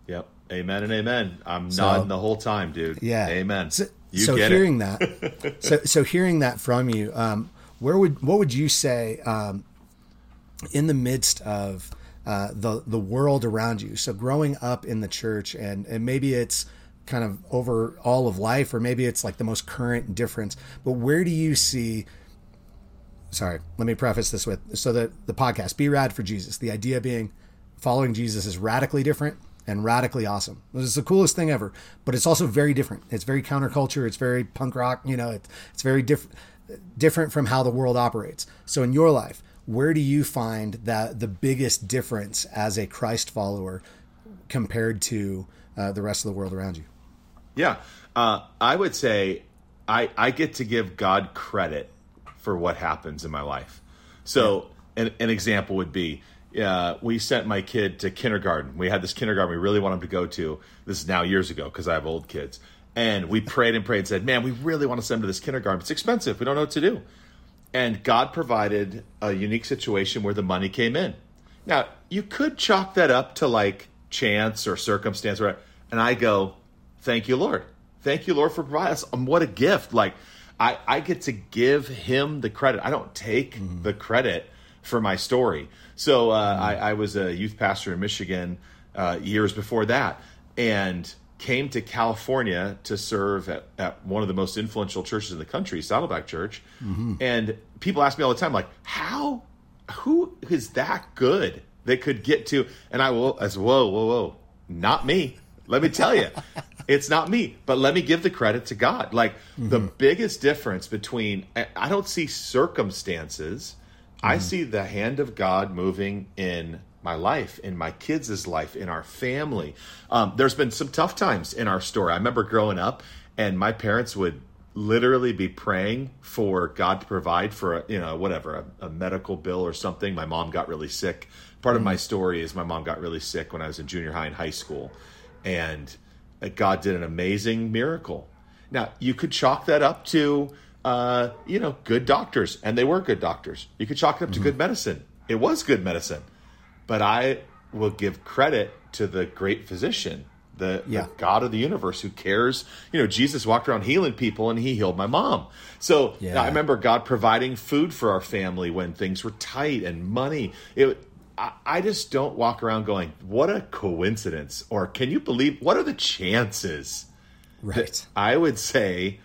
Yep. Amen and amen. I'm nodding the whole time, dude. yeah Amen. so, you so get hearing it. that so so hearing that from you um where would what would you say um in the midst of uh, the the world around you. So growing up in the church, and and maybe it's kind of over all of life, or maybe it's like the most current difference. But where do you see? Sorry, let me preface this with so that the podcast "Be Rad for Jesus." The idea being following Jesus is radically different and radically awesome. This is the coolest thing ever, but it's also very different. It's very counterculture. It's very punk rock. You know, it, it's very different different from how the world operates. So in your life, where do you find that the biggest difference as a Christ follower compared to uh, the rest of the world around you? Yeah. Uh, I would say I, I get to give God credit for what happens in my life. So, an, an example would be uh, we sent my kid to kindergarten. We had this kindergarten we really want him to go to. This is now years ago because I have old kids. And we prayed and prayed and said, man, we really want to send him to this kindergarten. It's expensive. We don't know what to do. And God provided a unique situation where the money came in. Now, you could chalk that up to like chance or circumstance, or and I go, "Thank you, Lord. Thank you, Lord, for providing us. Um, what a gift! Like, I I get to give Him the credit. I don't take the credit for my story. So uh, I, I was a youth pastor in Michigan uh, years before that, and came to California to serve at, at one of the most influential churches in the country, Saddleback Church. And people ask me all the time, like, how who is that good that could get to? And I will, as whoa, whoa, whoa, not me. Let me tell you, it's not me. But let me give the credit to God. Like mm-hmm. the biggest difference between, I don't see circumstances. Mm-hmm. I see the hand of God moving in my life, in my kids' life, in our family. Um, there's been some tough times in our story. I remember growing up, and my parents would literally be praying for God to provide for a, you know whatever a, a medical bill or something. My mom got really sick. Part of my story is my mom got really sick when I was in junior high and high school, and uh, God did an amazing miracle. Now you could chalk that up to uh, you know good doctors, and they were good doctors. You could chalk it up mm-hmm. to good medicine. It was good medicine, but I will give credit to the great physician the, yeah. the, God of the universe who cares. You know, Jesus walked around healing people and he healed my mom. So yeah. I remember God providing food for our family when things were tight and money. It, I, I just don't walk around going, what a coincidence. Or can you believe, what are the chances? Right. I would say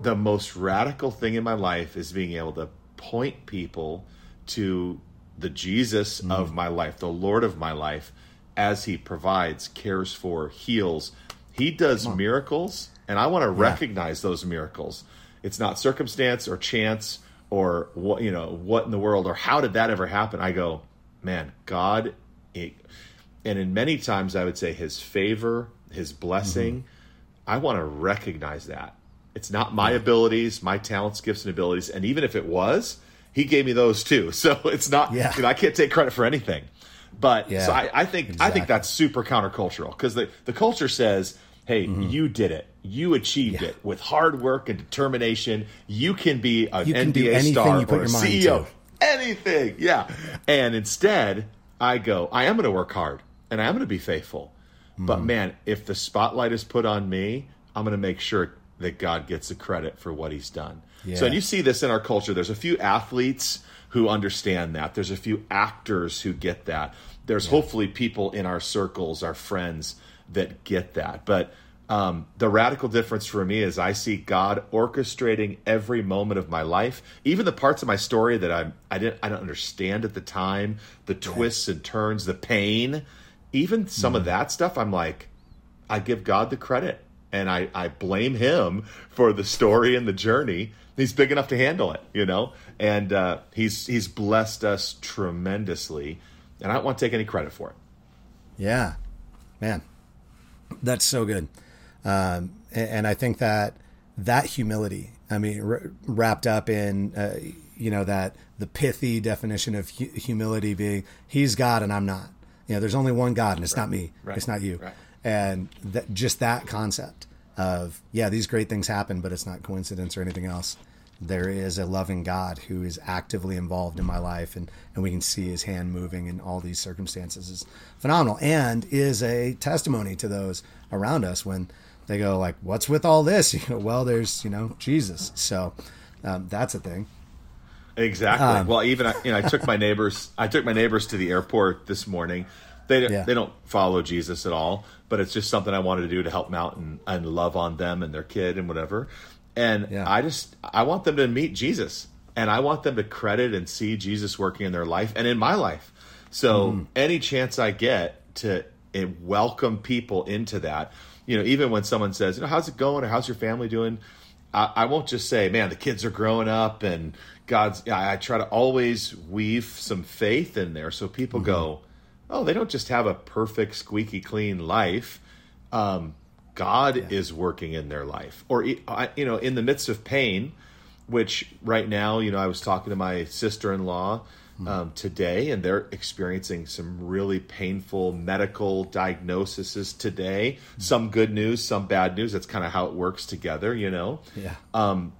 the most radical thing in my life is being able to point people to the Jesus mm. of my life, the Lord of my life as he provides, cares for, heals. He does miracles, and I want to yeah. recognize those miracles. It's not circumstance or chance or what you know what in the world or how did that ever happen. I go, man, God, and in many times I would say His favor, His blessing. Mm-hmm. I want to recognize that. It's not my abilities, my talents, gifts, and abilities, and even if it was, He gave me those too. So it's not. Yeah. You know, I can't take credit for anything. But yeah, so I, I think exactly. I think that's super countercultural because the, the culture says, hey, mm-hmm. you did it. You achieved yeah. it with hard work and determination. You can be an can NBA star or a CEO. Anything. Yeah. And instead, I go, I am going to work hard and I am going to be faithful. Mm-hmm. But man, if the spotlight is put on me, I'm going to make sure that God gets the credit for what he's done. Yeah. So, and you see this in our culture. There's a few athletes who understand that. There's a few actors who get that. There's yeah. hopefully people in our circles, our friends that get that. But um, the radical difference for me is I see God orchestrating every moment of my life, even the parts of my story that I I didn't I don't understand at the time, the twists and turns, the pain, even some mm. of that stuff. I'm like, I give God the credit, and I I blame Him for the story and the journey he's big enough to handle it, you know. And uh, he's he's blessed us tremendously, and I don't want to take any credit for it. Yeah, man, that's so good. Um, and, and, I think that that humility, I mean, r- wrapped up in uh, you know that the pithy definition of hu- humility being He's God and I'm not. You know, there's only one God, and it's right. not me. Right. It's not you. Right. And that just that concept of yeah, these great things happen, but it's not coincidence or anything else there is a loving God who is actively involved in my life, and, and we can see his hand moving in all these circumstances is phenomenal and is a testimony to those around us when they go like, "What's with all this?" You know, well, there's you know Jesus, so um, that's a thing. Exactly. Um, well, even I, you know, I took my neighbors. I took my neighbors to the airport this morning. They yeah. they don't follow Jesus at all, but it's just something I wanted to do to help them out and, and love on them and their kid and whatever. And yeah. I just I want them to meet Jesus and I want them to credit and see Jesus working in their life and in my life. So mm. any chance I get to eh, welcome people into that, you know, even when someone says, you know, how's it going or how's your family doing? I, I won't just say, man, the kids are growing up and God's. I, I try to always weave some faith in there so people mm-hmm. go, oh, they don't just have a perfect, squeaky clean life. Um, God yeah. is working in their life, or you know, in the midst of pain, which right now, you know, I was talking to my sister-in-law mm-hmm. um, today, and they're experiencing some really painful medical diagnoses today. Mm-hmm. Some good news, some bad news. That's kind of how it works together, you know. Yeah. Um,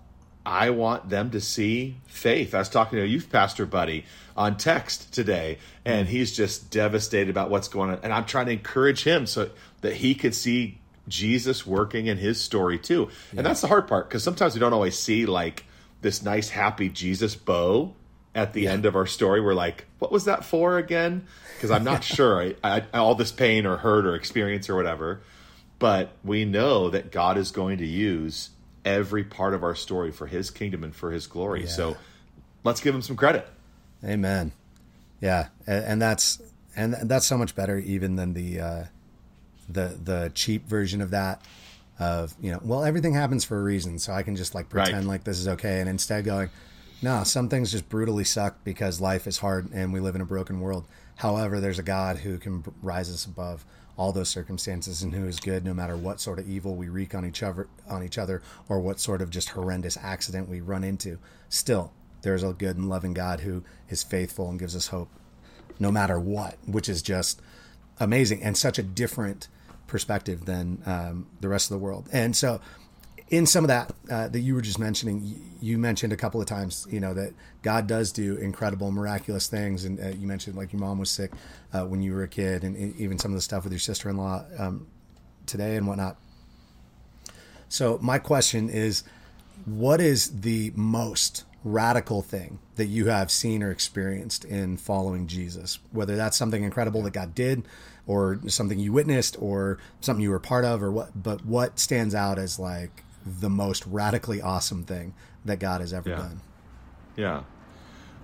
I want them to see faith. I was talking to a youth pastor buddy on text today, and mm-hmm. he's just devastated about what's going on. And I'm trying to encourage him so that he could see Jesus working in his story too. Yeah. And that's the hard part because sometimes we don't always see like this nice, happy Jesus bow at the yeah. end of our story. We're like, what was that for again? Because I'm not sure. I, I, all this pain or hurt or experience or whatever. But we know that God is going to use every part of our story for his kingdom and for his glory. Yeah. So let's give him some credit. Amen. Yeah, and, and that's and that's so much better even than the uh, the the cheap version of that. Of you know, well, everything happens for a reason, so I can just like pretend Right. like this is okay, and instead going, no, some things just brutally suck because life is hard and we live in a broken world. However, there's a God who can rise us above all those circumstances and who is good no matter what sort of evil we wreak on each other on each other or what sort of just horrendous accident we run into. Still, there's a good and loving God who is faithful and gives us hope no matter what, which is just amazing and such a different perspective than um, the rest of the world. And so, in some of that uh, that you were just mentioning, you mentioned a couple of times, you know, that God does do incredible, miraculous things. And uh, you mentioned like your mom was sick uh, when you were a kid, and even some of the stuff with your sister in law um, today and whatnot. So, my question is what is the most radical thing that you have seen or experienced in following Jesus? Whether that's something incredible that God did, or something you witnessed, or something you were part of, or what, but what stands out as like the most radically awesome thing that God has ever Yeah. done? Yeah.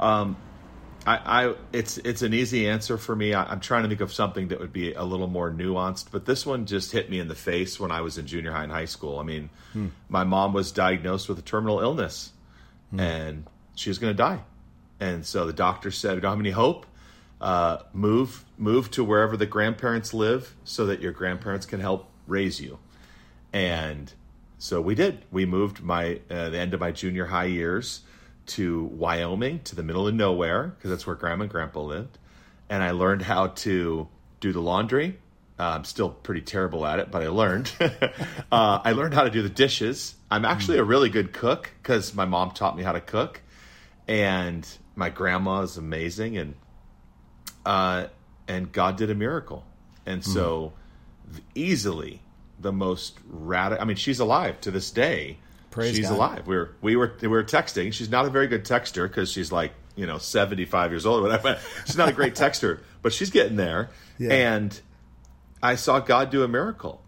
Um, I, I, it's it's an easy answer for me. I, I'm trying to think of something that would be a little more nuanced, but this one just hit me in the face when I was in junior high and high school. I mean, my mom was diagnosed with a terminal illness, and she was going to die, and so the doctor said, "We don't have any hope. Uh, move move to wherever the grandparents live, so that your grandparents can help raise you." And so we did. We moved my uh, the end of my junior high years to Wyoming, to the middle of nowhere, because that's where Grandma and Grandpa lived. And I learned how to do the laundry. Uh, I'm still pretty terrible at it, but I learned. uh, I learned how to do the dishes. I'm actually a really good cook because my mom taught me how to cook, and my grandma is amazing, and uh, and God did a miracle, and so th- easily the most radical. I mean, she's alive to this day. Praise she's God. alive. We were we were we were texting. She's not a very good texter because she's like you know seventy five years old or whatever. She's not a great texter, but she's getting there. Yeah. And I saw God do a miracle.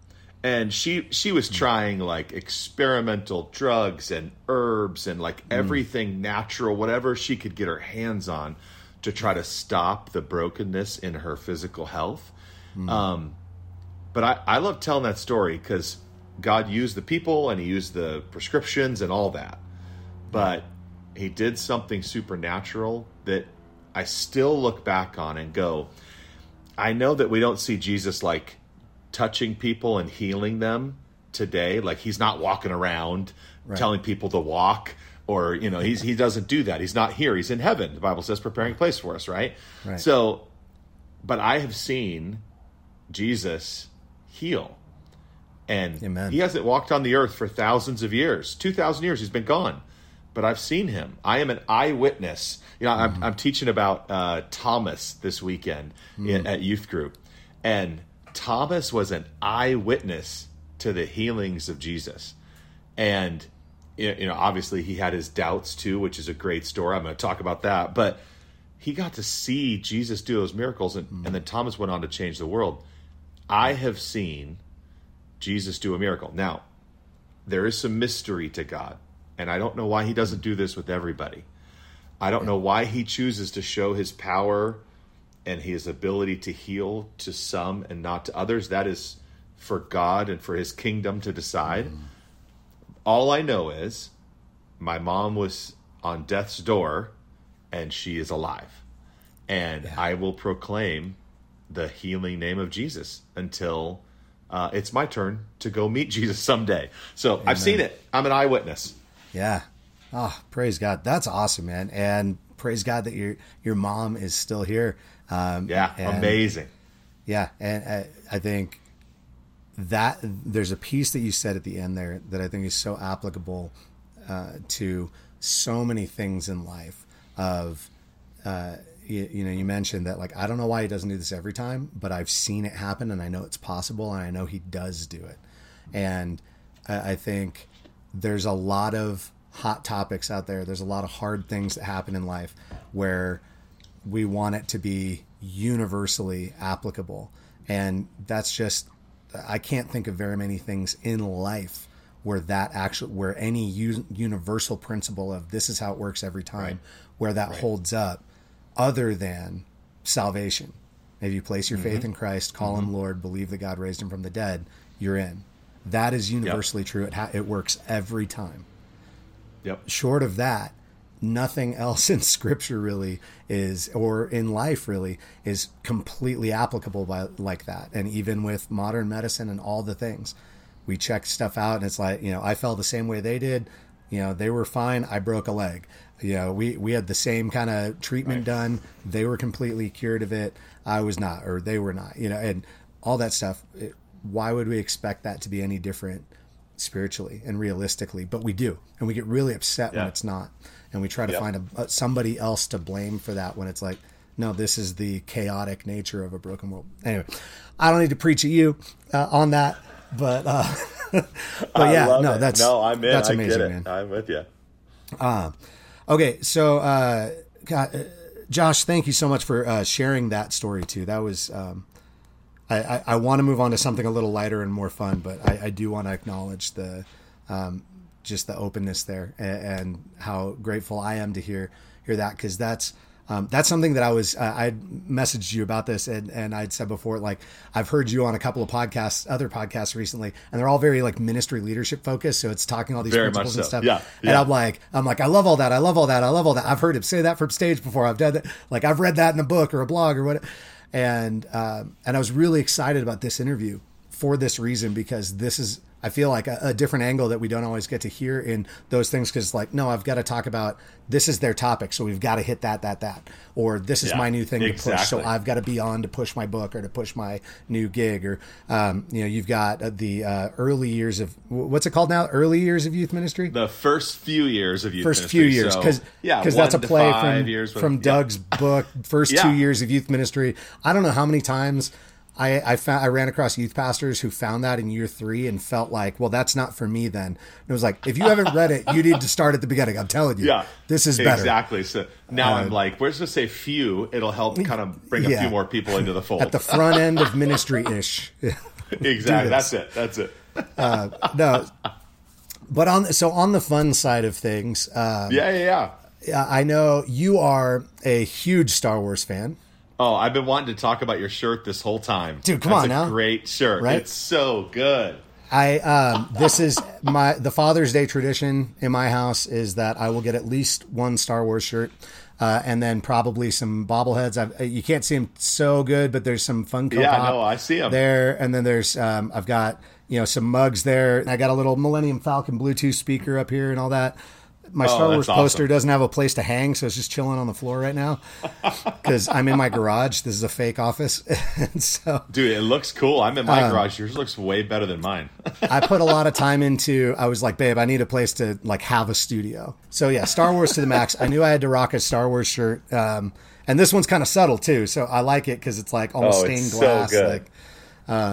And she she was hmm. trying like experimental drugs and herbs and like hmm. everything natural, whatever she could get her hands on to try to stop the brokenness in her physical health. Hmm. Um, but I, I love telling that story because God used the people and He used the prescriptions and all that. But He did something supernatural that I still look back on and go, I know that we don't see Jesus like touching people and healing them today. Like He's not walking around telling people to walk. Or you know he's he doesn't do that. He's not here. He's in heaven. The Bible says preparing a place for us, right? Right. So, but I have seen Jesus heal. And Amen. he hasn't walked on the earth for thousands of years. 2,000 years he's been gone. But I've seen him. I am an eyewitness. You know, I'm, I'm teaching about uh, Thomas this weekend in, at youth group. And Thomas was an eyewitness to the healings of Jesus. And, you know, obviously he had his doubts too, which is a great story. I'm going to talk about that. But he got to see Jesus do those miracles. And, and then Thomas went on to change the world. I have seen Jesus do a miracle. Now, there is some mystery to God, and I don't know why he doesn't do this with everybody. I don't know why he chooses to show his power and his ability to heal to some and not to others. That is for God and for his kingdom to decide. All I know is my mom was on death's door and she is alive. And I will proclaim the healing name of Jesus until uh, it's my turn to go meet Jesus someday. So I've seen it. I'm an eyewitness. Yeah. Oh, praise God. That's awesome, man. And praise God that your your mom is still here. Um, Yeah, and- amazing. Yeah, and I, I think that there's a piece that you said at the end there that I think is so applicable uh, to so many things in life. Of uh, you, you know, you mentioned that like I don't know why he doesn't do this every time, but I've seen it happen, and I know it's possible, and I know he does do it. And I, I think there's a lot of hot topics out there. There's a lot of hard things that happen in life where we want it to be universally applicable. And that's just, I can't think of very many things in life where that actually, where any universal principle of this is how it works every time, where that holds up other than salvation. If you place your faith mm-hmm. in Christ, call him mm-hmm. Lord, believe that God raised him from the dead, you're in. That is universally true. It ha- it works every time. Yep. Short of that, nothing else in Scripture really is, or in life really, is completely applicable by like that. And even with modern medicine and all the things, we check stuff out, and it's like you know, I felt the same way they did. You know, they were fine. I broke a leg. You know, we we had the same kind of treatment done. They were completely cured of it. I was not, or they were not. You know, and all that stuff. It, why would we expect that to be any different spiritually and realistically? But we do, and we get really upset when it's not, and we try to Yep. find a, somebody else to blame for that when it's like, no, this is the chaotic nature of a broken world. Anyway, I don't need to preach at you uh, on that, but uh, but yeah, no, it. that's no, I'm in. That's amazing, man. I'm with you. Uh, okay, so uh, God, uh, Josh, thank you so much for uh, sharing that story too. That was. Um, I, I, I want to move on to something a little lighter and more fun, but I, I do want to acknowledge the um, just the openness there and, and how grateful I am to hear hear that because that's um, that's something that I was uh, I messaged you about this and, and I'd said before like I've heard you on a couple of podcasts other podcasts recently and they're all very like ministry leadership focused. So it's talking all these Very principles much and stuff. Yeah, and. I'm like I'm like I love all that. I love all that. I love all that. I've heard him say that from stage before. I've done that like I've read that in a book or a blog or what and um, and I was really excited about this interview for this reason because this is I feel like a, a different angle that we don't always get to hear in those things because like no I've got to talk about this is their topic so we've got to hit that that that or this is Yeah, my new thing to push so. I've got to be on to push my book or to push my new gig or um, you know you've got uh, the uh, early years of what's it called now early years of youth ministry The first few years of youth first ministry. few years So, because yeah, because that's a play from years with- from yeah. Doug's book first Yeah. two years of youth ministry I don't know how many times I I found I ran across youth pastors who found that in year three and felt like well that's not for me then and it was like if you haven't read it you need to start at the beginning I'm telling you Yeah, this is better Exactly. So now Uh, I'm like, where's to say few? It'll help kind of bring a few more people into the fold. at the front end of ministry ish exactly. That's it. That's it. no but on so on the fun side of things uh, Yeah, yeah, yeah. I know you are a huge Star Wars fan Oh, I've been wanting to talk about your shirt this whole time, Dude, come That's on a now. Great shirt. Right? It's so good. I um this is my the Father's Day tradition in my house is that I will get at least one Star Wars shirt. Uh, and then probably some bobbleheads. I've, you can't see them so good, but there's some Funko Yeah, Pop no, I see them there. And then there's um, I've got you know some mugs there. I got a little Millennium Falcon Bluetooth speaker up here and all that. My Star Oh, that's Wars poster awesome. doesn't have a place to hang, so it's just chilling on the floor right now because I'm in my garage. This is a fake office, and so Dude, it looks cool. I'm in my Um, garage. Yours looks way better than mine. I put a lot of time into. I was like, babe, I need a place to like have a studio. So yeah, Star Wars to the max. I knew I had to rock a Star Wars shirt, um, and this one's kind of subtle too. So I like it because it's like almost Oh, stained so glass. good. Like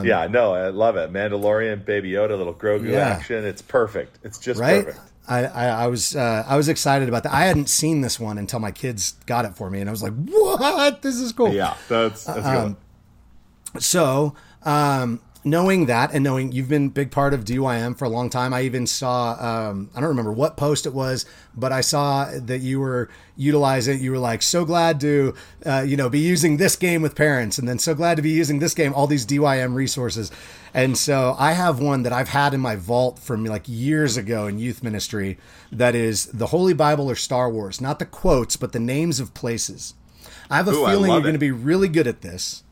yeah, no, I love it. Mandalorian, Baby Yoda, little Grogu Yeah. action. It's perfect. It's just right. perfect. I, I, I was uh, I was excited about that. I hadn't seen this one until my kids got it for me, and I was like, "What? This is cool." Yeah, that's that's Um, good. So, um, knowing that and knowing you've been a big part of DYM for a long time, I even saw, um, I don't remember what post it was, but I saw that you were utilizing, you were like, so glad to, uh, you know, be using this game with parents and then so glad to be using this game, all these DYM resources. And so I have one that I've had in my vault from like years ago in youth ministry that is the Holy Bible or Star Wars, not the quotes, but the names of places. I have a Ooh, feeling you're going to be really good at this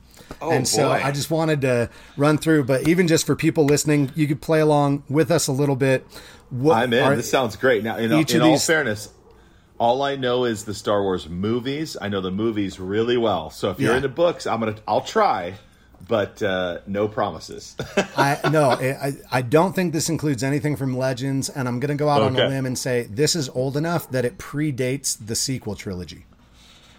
and so boy. I just wanted to run through, but even just for people listening, you could play along with us a little bit. What I'm in. are- this sounds great. Now, in, each in of all these- fairness, all I know is the Star Wars movies. I know the movies really well. So if you're Yeah. into books, I'm gonna. I'll try, but uh, no promises. I no, I, I don't think this includes anything from Legends, and I'm going to go out on a limb and say this is old enough that it predates the sequel trilogy.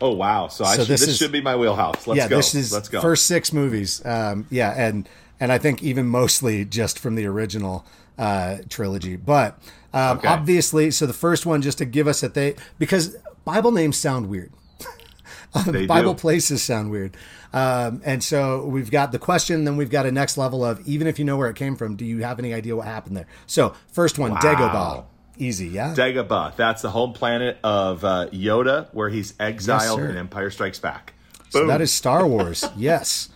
Oh wow! So, I So should, this this, is- should be my wheelhouse. Let's yeah, go. this is Let's go. first six movies. Um, yeah, and and I think even mostly just from the original uh, trilogy. But um, Okay. obviously, so the first one, just to give us a they because Bible names sound weird. They Bible do. places sound weird. Um, and so we've got the question, then we've got a next level of even if you know where it came from, do you have any idea what happened there? So first one, Dagobah. Easy, yeah. Dagobah. That's the home planet of uh, Yoda, where he's exiled sir. in Empire Strikes Back. So Boom. that is Star Wars. yes.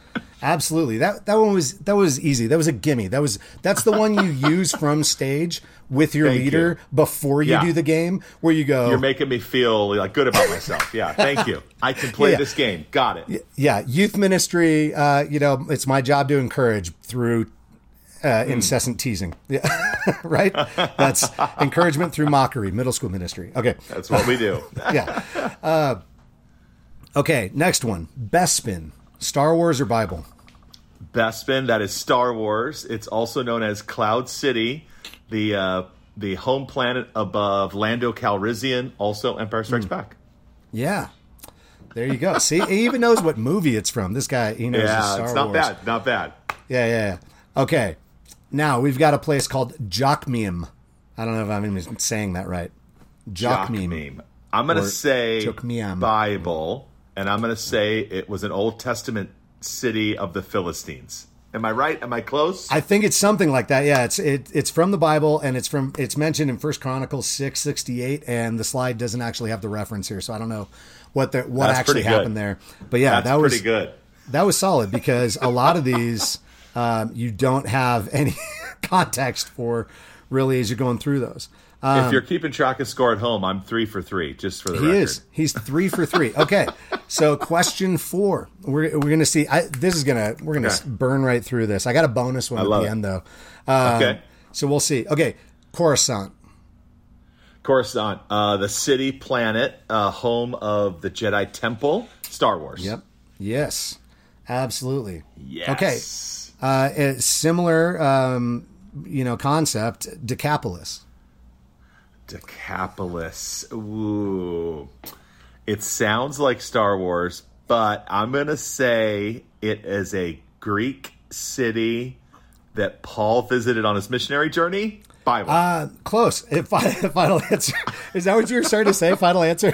Absolutely. That that one was that was easy. That was a gimme. That was that's the one you use from stage with your Thank leader you. before you Yeah. do the game where you go You're making me feel like good about myself. Yeah, thank you. I can play Yeah. this game. Got it. yeah, youth ministry, uh, you know, it's my job to encourage through uh, incessant teasing. Yeah. right? That's encouragement through mockery, middle school ministry. Okay. That's what we do. Yeah. Uh, okay, next one. Bespin. Star Wars or Bible? Bespin, that is Star Wars. It's also known as Cloud City, the uh, the home planet above Lando Calrissian, also Empire Strikes Hmm. Back. Yeah. There you go. See, he even knows what movie it's from. This guy, he knows Yeah, Star it's not Wars. bad. Not bad. Yeah, yeah, yeah. Okay. Now we've got a place called Jokmeam. I don't know if I'm even saying that right. Jokmeam. Jokmeam. I'm going to say. Bible, and I'm going to say it was an Old Testament city of the Philistines. Am I right? Am I close? I think it's something like that. Yeah, it's it, it's from the Bible and it's from it's mentioned in First Chronicles six sixty eight, and the slide doesn't actually have the reference here, so I don't know what the what That's actually happened there. But yeah, That's that was pretty good. that was solid because a lot of these um, you don't have any context for really as you're going through those. if you're keeping track of score at home, I'm three for three, just for the Um, He record. is. He's three for three. Okay. So question four. We're, we're gonna see. I, this is gonna we're gonna Okay. burn right through this. I got a bonus one at the it. end though. Um, Okay. So we'll see. Okay. Coruscant. Coruscant, uh, the city planet, uh, home of the Jedi Temple, Star Wars. Yep. Yes. Absolutely. Yes. Okay. Uh, similar, um, you know, concept. Decapolis. Decapolis. Ooh. It sounds like Star Wars, but I'm going to say it is a Greek city that Paul visited on his missionary journey. Bible. Uh, close. If final answer. Is that what you were starting to say? Final answer.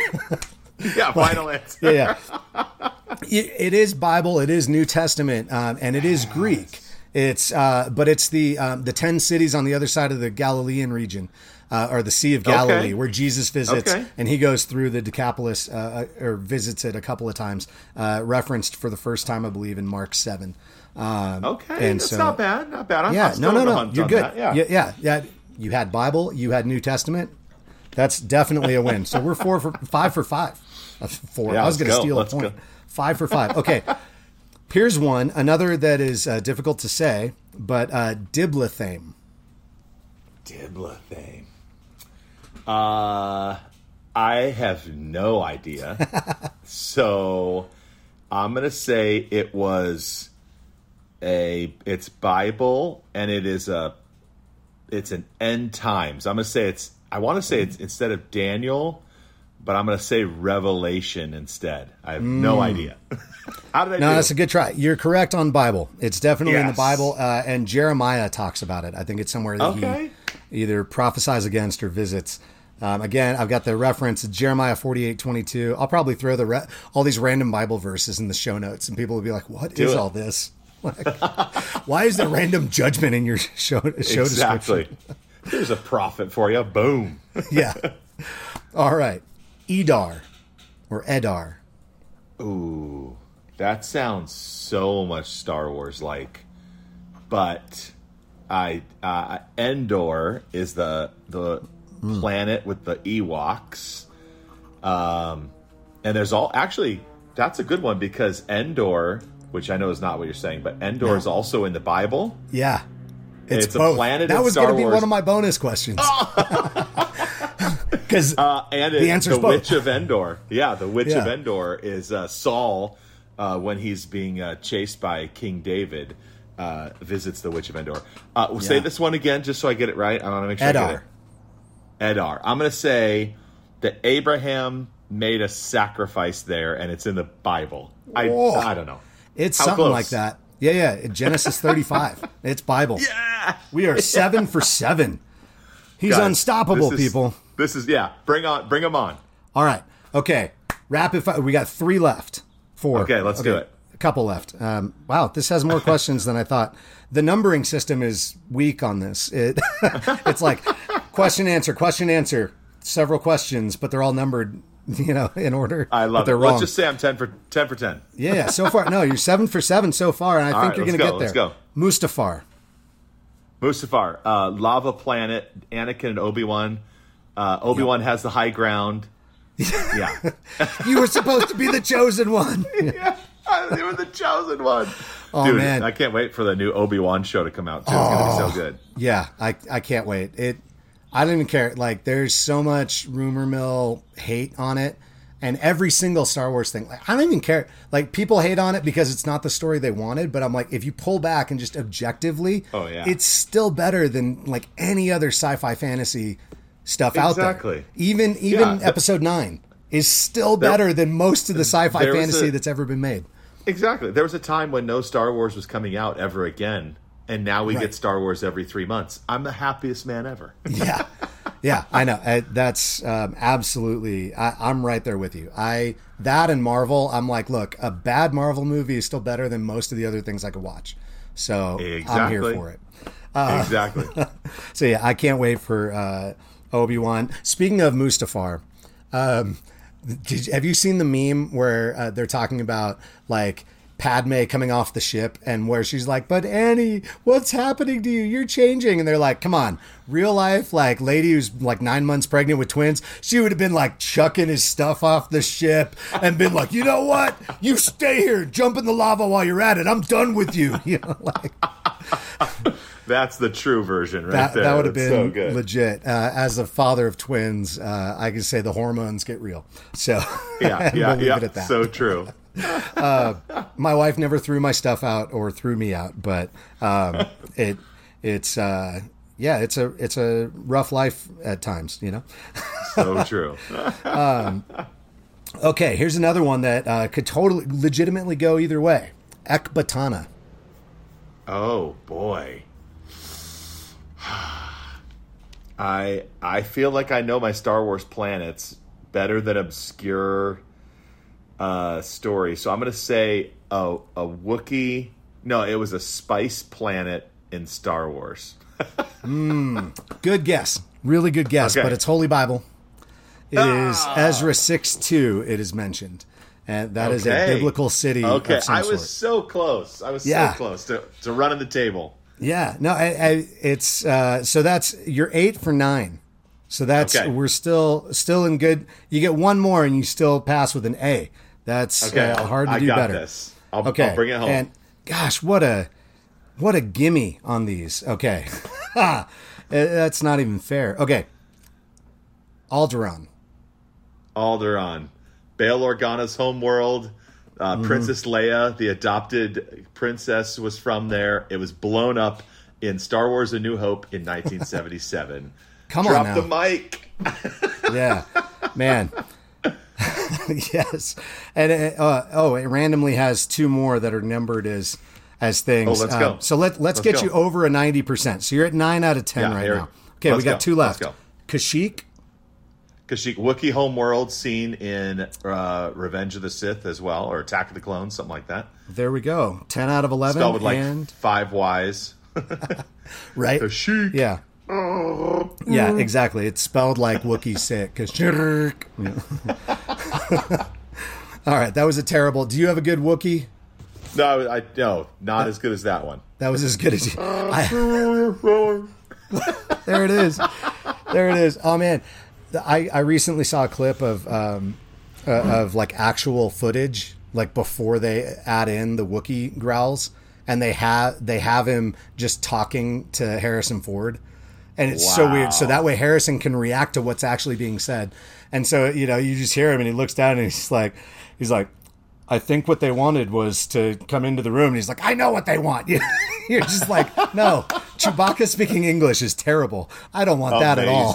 yeah, final answer. yeah, yeah. It, it is Bible. It is New Testament, um, and it is Greek. It's uh, but it's the um, the ten cities on the other side of the Galilean region, uh, or the Sea of Galilee, Okay. where Jesus visits, Okay. and he goes through the Decapolis uh, or visits it a couple of times, uh, referenced for the first time, I believe, in Mark seven. Um, Okay, and that's so- not bad. Not bad. I'm, Yeah, I'm no, no, no. You're good. that, Yeah. yeah, yeah, yeah. You had Bible, you had New Testament. That's definitely a win. So we're four for five for five. Uh, Four. Yeah, I was going to steal Let's a point. go. Five for five. Okay. Here's one. Another that is uh, difficult to say, but uh, Diblathaim. Diblathane. Uh, I have no idea. so I'm gonna say it was a it's Bible and it is a it's an end times. I'm gonna say it's I want to say it's instead of Daniel, but I'm gonna say Revelation instead. I have no idea. How did I No, do? that's a good try. You're correct on Bible. It's definitely in the Bible, uh, and Jeremiah talks about it. I think it's somewhere that Okay. he either prophesies against or visits. Um, again, I've got the reference Jeremiah 48, 22. I'll probably throw the re- all these random Bible verses in the show notes, and people will be like, "What is it. all this? Like, why is there random judgment in your show show description?" exactly. Here's a prophet for you. Boom. Yeah. All right, Edar or Edar. Ooh, that sounds so much Star Wars like. But I uh, Endor is the the planet with the Ewoks. Um, and there's all actually that's a good one because Endor, which I know is not what you're saying, but Endor is also in the Bible. Yeah. It's, It's a planet that was gonna be one of my bonus questions. Because Uh, and The it, answer's the both. Witch of Endor. Yeah, the Witch of Endor is uh, Saul uh, when he's being uh, chased by King David. Uh, visits the Witch of Endor. Uh, we'll Say this one again, just so I get it right. I want to make sure I Edar. get it. Edar. I'm going to say that Abraham made a sacrifice there, and it's in the Bible. I Whoa. I don't know. it's How something close? like that. Yeah, yeah. Genesis 35. it's Bible. Yeah, We are seven for seven. He's unstoppable, is- people. This is yeah. Bring on, bring them on. All right. Okay. Rapid fire. We got three left. Four. Okay, let's do it. A couple left. Um, wow, this has more questions than I thought. The numbering system is weak on this. It, it's like question answer question answer several questions, but they're all numbered you know, in order. I love it. they're Let's just say I'm ten for ten for ten. Yeah, yeah. So far, no, you're seven for seven so far, and I All think right, you're going to go, get there. let's go. Mustafar. Mustafar, uh, lava planet, Anakin and Obi Wan. Uh, Obi Wan has the high ground. Yeah, You were supposed to be the chosen one. yeah, they were the chosen one. Oh, Dude, man. I can't wait for the new Obi Wan show to come out too. It's gonna be so good. Yeah, I I can't wait. It I don't even care. Like there's so much rumor mill hate on it and every single Star Wars thing. Like I don't even care. Like people hate on it because it's not the story they wanted, but I'm like if you pull back and just objectively, Oh, yeah. it's still better than like any other sci-fi fantasy stuff out there. Exactly. Even even Yeah, episode 9 is still better than most of the sci-fi fantasy a- that's ever been made. Exactly. There was a time when no Star Wars was coming out ever again, and now we Right. get Star Wars every three months. I'm the happiest man ever. yeah yeah i know I, that's um, absolutely I, i'm right there with you i that and marvel i'm like look a bad marvel movie is still better than most of the other things i could watch so i'm Exactly. here for it exactly. so yeah i can't wait for uh, obi-wan speaking of mustafar um, did, have you seen the meme where uh, they're talking about like Padme coming off the ship and where she's like, "But Annie, what's happening to you? You're changing." And they're like, "Come on, real life like lady who's like 9 months pregnant with twins, she would have been like chucking his stuff off the ship and been like, "You know what? You stay here, jump in the lava while you're at it. I'm done with you." You know, like That's the true version, right that, there. that would have been so legit. Uh, as a father of twins, uh, I can say the hormones get real. So Yeah, yeah, we'll yeah. it at that. So true. my wife never threw my stuff out or threw me out, but um, it it's uh, yeah, it's a it's a rough life at times, you know. So true. Okay, here's another one that uh, could totally legitimately go either way. Ekbatana. Oh boy. I I feel like I know my Star Wars planets better than obscure uh, stories. So I'm gonna say a a Wookiee. No, it was a spice planet in Star Wars. Good guess, really good guess, Okay. but it's Holy Bible. It is Ah. Ezra six two. It is mentioned, and that is a biblical city Okay, of some I was sort. so close. I was Yeah. so close to, to running the table. Yeah, no, I, I, it's uh, so that's you're eight for nine. So that's Okay. we're still still in good. You get one more and you still pass with an A. That's Okay, uh, hard to I do better. this. I'll, Okay, I'll bring it home. And gosh, what a what a gimme on these. Okay, Uh, that's not even fair. Okay, Alderaan. Alderaan, Bail Organa's homeworld. Uh, Mm-hmm. Princess Leia, the adopted princess, was from there. It was blown up in Star Wars: A New Hope in 1977. Come on Drop now. the mic. Yeah, man. yes, and uh, oh, it randomly has two more that are numbered as as things. Oh, let's Uh, go. so let let's, Let's get go. you over a ninety percent. So you're at nine out of ten Yeah, right here- now. Okay, we let's got go. two Let's left. go. Kashyyyk. Kashyyyk Wookiee homeworld seen in uh, Revenge of the Sith as well, or Attack of the Clones, something like that. There we go. Ten out of eleven. Spelled with like and five Y's. right. Kashyyyk. Yeah. Yeah, exactly. It's spelled like Wookiee sick. Kashyyyk. Yeah. All right, that was a terrible. Do you have a good Wookiee? No, I no, not as good as that one. That was as good as you. I, there it is. There it is. Oh man, I I recently saw a clip of um uh, of like actual footage like before they add in the Wookiee growls and they have they have him just talking to Harrison Ford. And it's so weird. So that way Harrison can react to what's actually being said. And so, you know, you just hear him and he looks down and he's like he's like I think what they wanted was to come into the room, and he's like, "I know what they want." You're just like, "No, Chewbacca speaking English is terrible. I don't want that at all.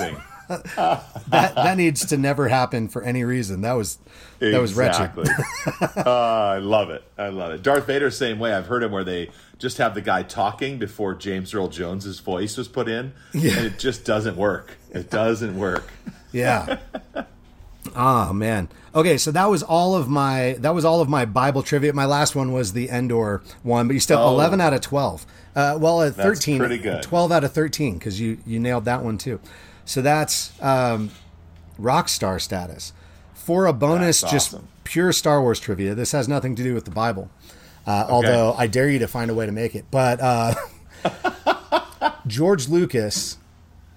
That that needs to never happen for any reason. That was that was wretched." uh, I love it. I love it. Darth Vader, same way. I've heard him where they just have the guy talking before James Earl Jones's voice was put in, Yeah. and it just doesn't work. It doesn't work. Yeah. Oh man. Okay, so that was all of my that was all of my Bible trivia. My last one was the Endor one, but you still Oh. eleven out of twelve. Uh, well, at That's thirteen, pretty good. twelve out of thirteen because you you nailed that one too. So that's um, rock star status. for a bonus, That's just pure Star Wars trivia. This has nothing to do with the Bible, uh, although I dare you to find a way to make it. But uh, George Lucas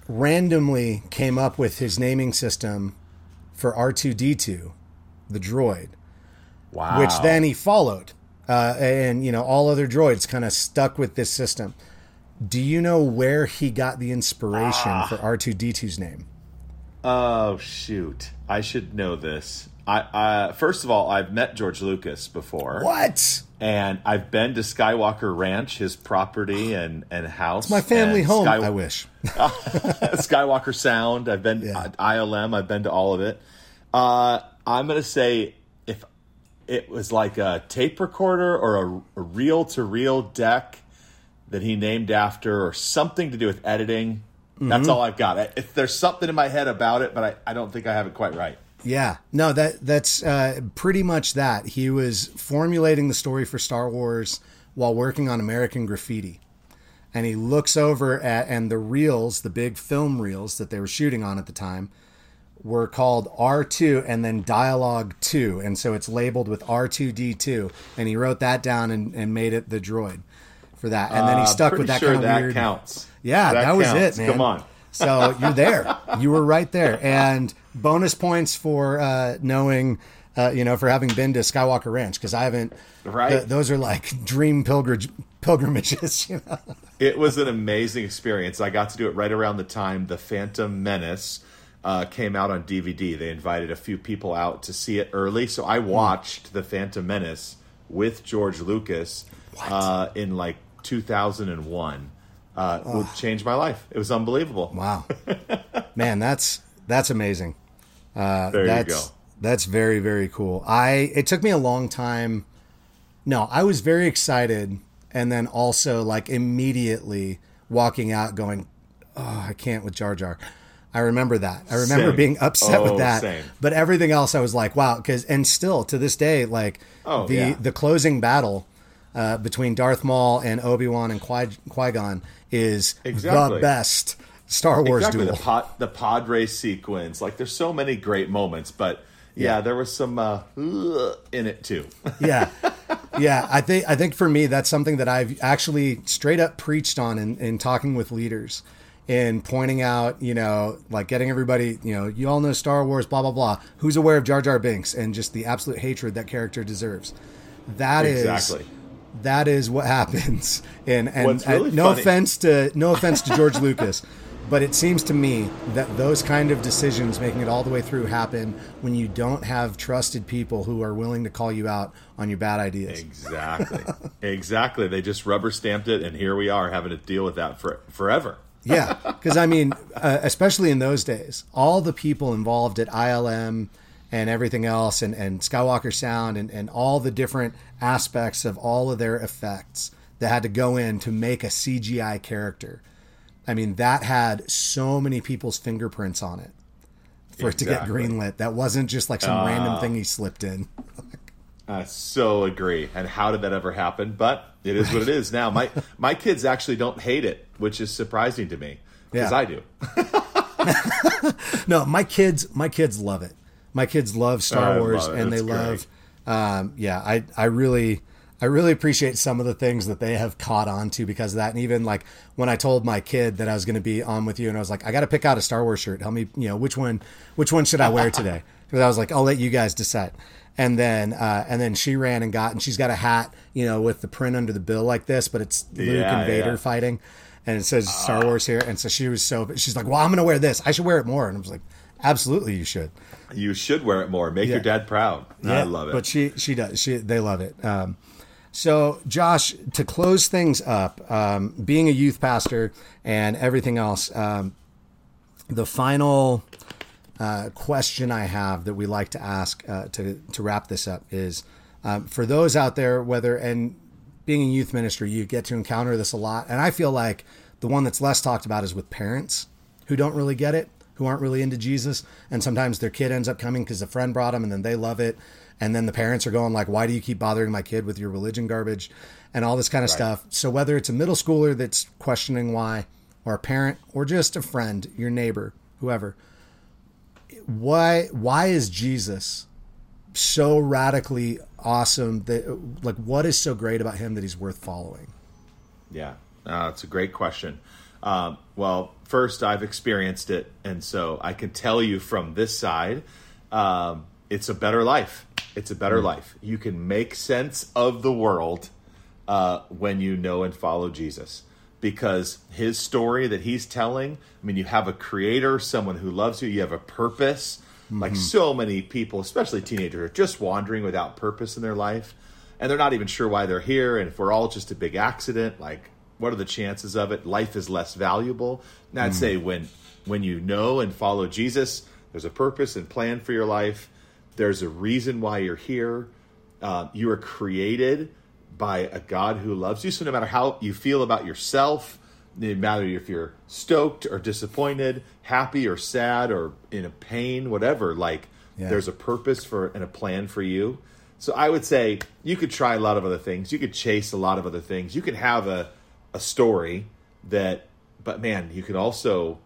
randomly came up with his naming system for R two D two, the droid, Wow. which then he followed, uh, and you know all other droids kind of stuck with this system. Do you know where he got the inspiration Ah. for R two D 2s name? Oh shoot! I should know this. I, I first of all, I've met George Lucas before, What? and I've been to Skywalker Ranch, his property and and house. My family home. Sky- I wish. Skywalker Sound. I've been Yeah. ILM. I've been to all of it. Uh, I'm gonna say if it was like a tape recorder or a, a reel to reel deck that he named after, or something to do with editing. That's Mm-hmm. all I've got. If there's something in my head about it, but I, I don't think I have it quite right. Yeah, no, that that's uh, pretty much that. He was formulating the story for Star Wars while working on American Graffiti, and he looks over at and the reels, the big film reels that they were shooting on at the time, were called R two and then Dialogue two, and so it's labeled with R two D two, and he wrote that down and, and made it the droid for that, and then he Uh, stuck pretty with that sure kind of that weird. counts. Yeah, that, was counts. it, man. Come on. So you're there. you were right there. And bonus points for uh, knowing, uh, you know, for having been to Skywalker Ranch because I haven't. Right. th- those are like dream pilgrimage pilgrimages. You know. It was an amazing experience. I got to do it right around the time the Phantom Menace uh, came out on DVD. They invited a few people out to see it early, so I watched the Phantom Menace with George Lucas uh, in like 2001. Uh, Would change my life. It was unbelievable. Wow, man, that's that's amazing. there that's you go. that's very very cool. I it took me a long time. No, I was very excited, and then also like immediately walking out, going, "Oh, I can't with Jar Jar." I remember that. I remember Same. being upset with Oh, that. same. But everything else, I was like, "Wow!" Because and still to this day, like Oh, the yeah. the closing battle uh, between Darth Maul and Obi Wan and Qui Gon is exactly. the best Star Wars Exactly duel. the pod the pod race sequence. Like there's so many great moments, but yeah, Yeah. there was some uh, in it too. yeah yeah i think i think for me that's something that i've actually straight up preached on in, in talking with leaders in pointing out you know like getting everybody you know you all know star wars blah blah blah who's aware of jar jar binks and just the absolute hatred that character deserves That is Exactly. That is what happens and and, really no funny- offense to no offense to george lucas but it seems to me that those kind of decisions making it all the way through happen when you don't have trusted people who are willing to call you out on your bad ideas Exactly. exactly. They just rubber stamped it, and here we are having to deal with that for forever. Yeah, because I mean, uh, especially in those days, all the people involved at ILM and everything else, and, and Skywalker Sound, and, and all the different aspects of all of their effects that had to go in to make a CGI character. I mean, that had so many people's fingerprints on it for it to get Exactly. greenlit. That wasn't just like some random thing he slipped in. I so agree. And how did that ever happen? But it is what it is now. My my kids actually don't hate it, which is surprising to me because Yeah. I do. No, my kids, my kids love it. My kids love Star I Wars, love and they love. Um, yeah, I I really I really appreciate some of the things that they have caught on to because of that. And even like when I told my kid that I was going to be on with you, and I was like, I got to pick out a Star Wars shirt. Help me, you know, which one which one should I wear today? Because I was like, I'll let you guys decide. And then uh, and then she ran and got and she's got a hat, you know, with the print under the bill like this, but it's Luke Yeah, and Vader yeah. fighting, and it says Star Wars here. And so she was so she's like, well, I'm going to wear this. I should wear it more. And I was like, absolutely, you should. You should wear it more. Make your dad proud. I love it. But she she does. She they love it. Um, so Josh, to close things up, um, being a youth pastor and everything else, um, the final uh, question I have that we like to ask uh, to to wrap this up is um, for those out there, whether and being in youth ministry, you get to encounter this a lot, and I feel like the one that's less talked about is with parents who don't really get it, who aren't really into Jesus, and sometimes their kid ends up coming because a friend brought them, and then they love it, and then the parents are going like, "Why do you keep bothering my kid with your religion garbage?" and all this kind of stuff. So whether it's a middle schooler that's questioning why, or a parent, or just a friend, your neighbor, whoever, why why is Jesus so radically awesome that like what is so great about him that he's worth following? Yeah, uh, it's a great question. Um, well, first, I've experienced it, and so I can tell you from this side, um, it's a better life. It's a better mm. life. You can make sense of the world uh, when you know and follow Jesus. Because his story that he's telling, I mean, you have a creator, someone who loves you, you have a purpose. Mm-hmm. Like so many people, especially teenagers, are just wandering without purpose in their life. And they're not even sure why they're here. And if we're all just a big accident, like what are the chances of it? Life is less valuable. And I'd mm. say when when you know and follow Jesus, there's a purpose and plan for your life. There's a reason why you're here. Uh, you are created by a God who loves you. So no matter how you feel about yourself, no matter if you're stoked or disappointed, happy or sad or in a pain, whatever, like yeah. there's a purpose for and a plan for you. So I would say you could try a lot of other things. You could chase a lot of other things. You could have a a story that, but man, you can also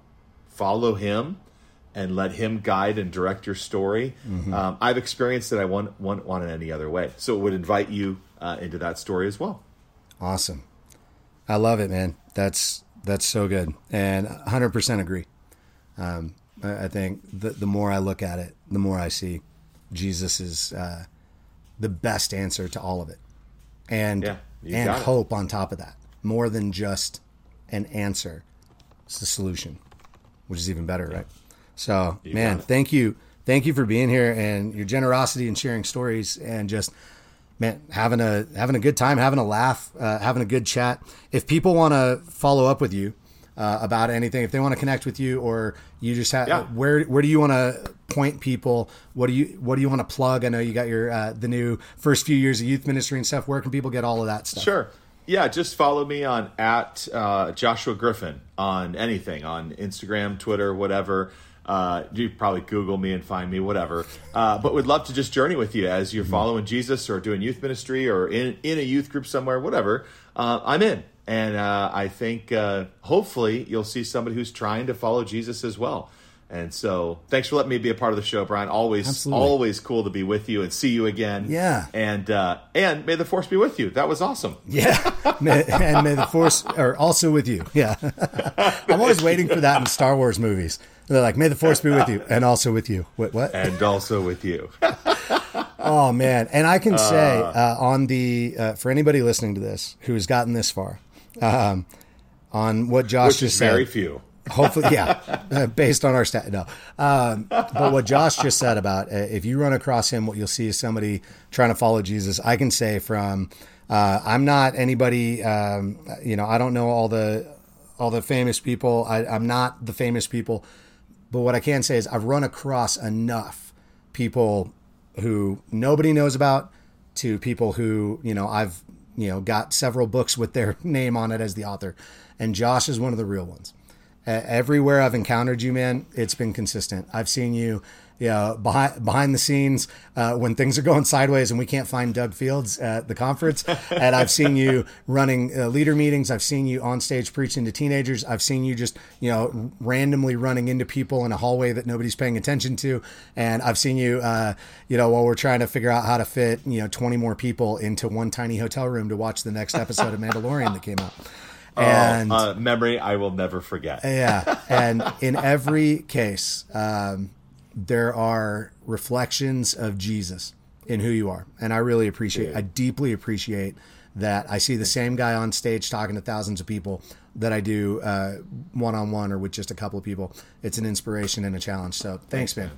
follow him and let him guide and direct your story. Mm-hmm. Um, I've experienced that I want, want, want it any other way. So it would invite you uh, into that story as well. Awesome. I love it, man. That's, that's so good. And 100% agree. Um, I, I think the, the more I look at it, the more I see Jesus is uh, the best answer to all of it. And, yeah, and hope on top of that more than just an answer. It's the solution, which is even better, right? So, you man, thank you. Thank you for being here and your generosity and sharing stories and just man having a having a good time, having a laugh, uh, having a good chat. If people want to follow up with you uh, about anything, if they want to connect with you, or you just have yeah. where where do you want to point people? What do you what do you want to plug? I know you got your uh, the new first few years of youth ministry and stuff. Where can people get all of that stuff? Sure. Yeah, just follow me on at uh, Joshua Griffin on anything on Instagram, Twitter, whatever. Uh, you probably Google me and find me, whatever. Uh, but would love to just journey with you as you're mm-hmm. following Jesus or doing youth ministry or in in a youth group somewhere, whatever. Uh, I'm in, and uh, I think uh, hopefully you'll see somebody who's trying to follow Jesus as well. And so, thanks for letting me be a part of the show, Brian. Always, Absolutely. always cool to be with you and see you again. Yeah. And uh, and may the force be with you. That was awesome. Yeah. may, and may the force are also with you. Yeah. I'm always waiting for that in Star Wars movies. They're like, may the force be with you, and also with you. What? What? And also with you. oh man! And I can say uh, uh, on the uh, for anybody listening to this who's gotten this far, um, on what Josh just said, very few Hopefully, yeah, uh, based on our stat. No, um, but what Josh just said about uh, if you run across him, what you'll see is somebody trying to follow Jesus. I can say from uh, I'm not anybody. Um, you know, I don't know all the all the famous people. I, I'm not the famous people, but what I can say is I've run across enough people who nobody knows about to people who you know I've you know got several books with their name on it as the author, and Josh is one of the real ones everywhere I've encountered you, man, it's been consistent. I've seen you, you know, behind behind the scenes uh, when things are going sideways and we can't find Doug Fields at the conference. and I've seen you running uh, leader meetings. I've seen you on stage preaching to teenagers. I've seen you just, you know, randomly running into people in a hallway that nobody's paying attention to. And I've seen you, uh, you know, while we're trying to figure out how to fit, you know, 20 more people into one tiny hotel room to watch the next episode of Mandalorian that came out. Oh, and uh, memory I will never forget. yeah, and in every case, um, there are reflections of Jesus in who you are, and I really appreciate. Yeah. I deeply appreciate that. I see the same guy on stage talking to thousands of people that I do one on one or with just a couple of people. It's an inspiration and a challenge. So thanks, thanks man. man.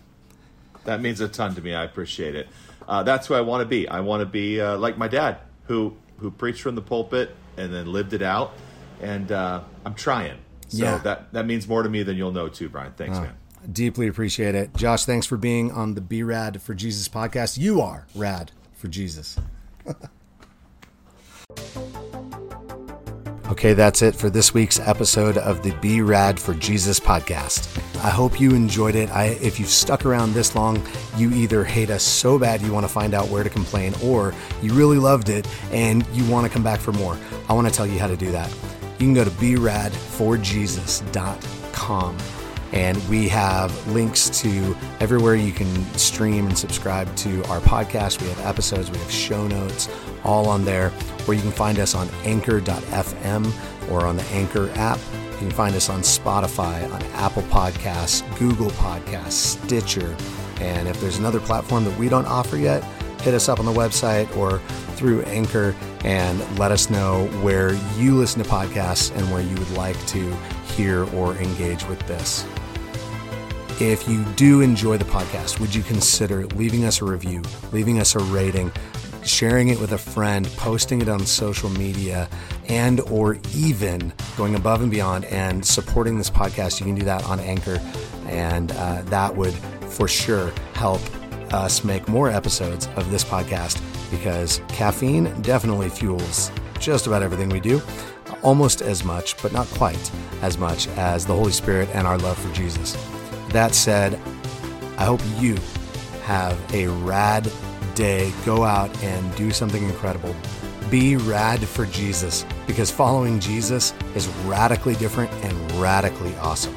That means a ton to me. I appreciate it. Uh, that's who I want to be. I want to be uh, like my dad, who who preached from the pulpit and then lived it out and uh, I'm trying. So yeah. that that means more to me than you'll know too, Brian. Thanks, oh, man. Deeply appreciate it, Josh. Thanks for being on the Be Rad for Jesus podcast. You are rad for Jesus. Okay, that's it for this week's episode of the Be Rad for Jesus podcast. I hope you enjoyed it. I, if you've stuck around this long, you either hate us so bad you want to find out where to complain, or you really loved it and you want to come back for more. I want to tell you how to do that you can go to beradforjesus.com And we have links to everywhere you can stream and subscribe to our podcast. We have episodes, we have show notes, all on there. Or you can find us on anchor.fm or on the Anchor app. You can find us on Spotify, on Apple Podcasts, Google Podcasts, Stitcher. And if there's another platform that we don't offer yet, hit us up on the website or through Anchor and let us know where you listen to podcasts and where you would like to hear or engage with this. If you do enjoy the podcast, would you consider leaving us a review, leaving us a rating, sharing it with a friend, posting it on social media, and or even going above and beyond and supporting this podcast? You can do that on Anchor, and uh, that would for sure help us make more episodes of this podcast because caffeine definitely fuels just about everything we do, almost as much, but not quite as much as the Holy Spirit and our love for Jesus. That said, I hope you have a rad day. Go out and do something incredible. Be rad for Jesus because following Jesus is radically different and radically awesome.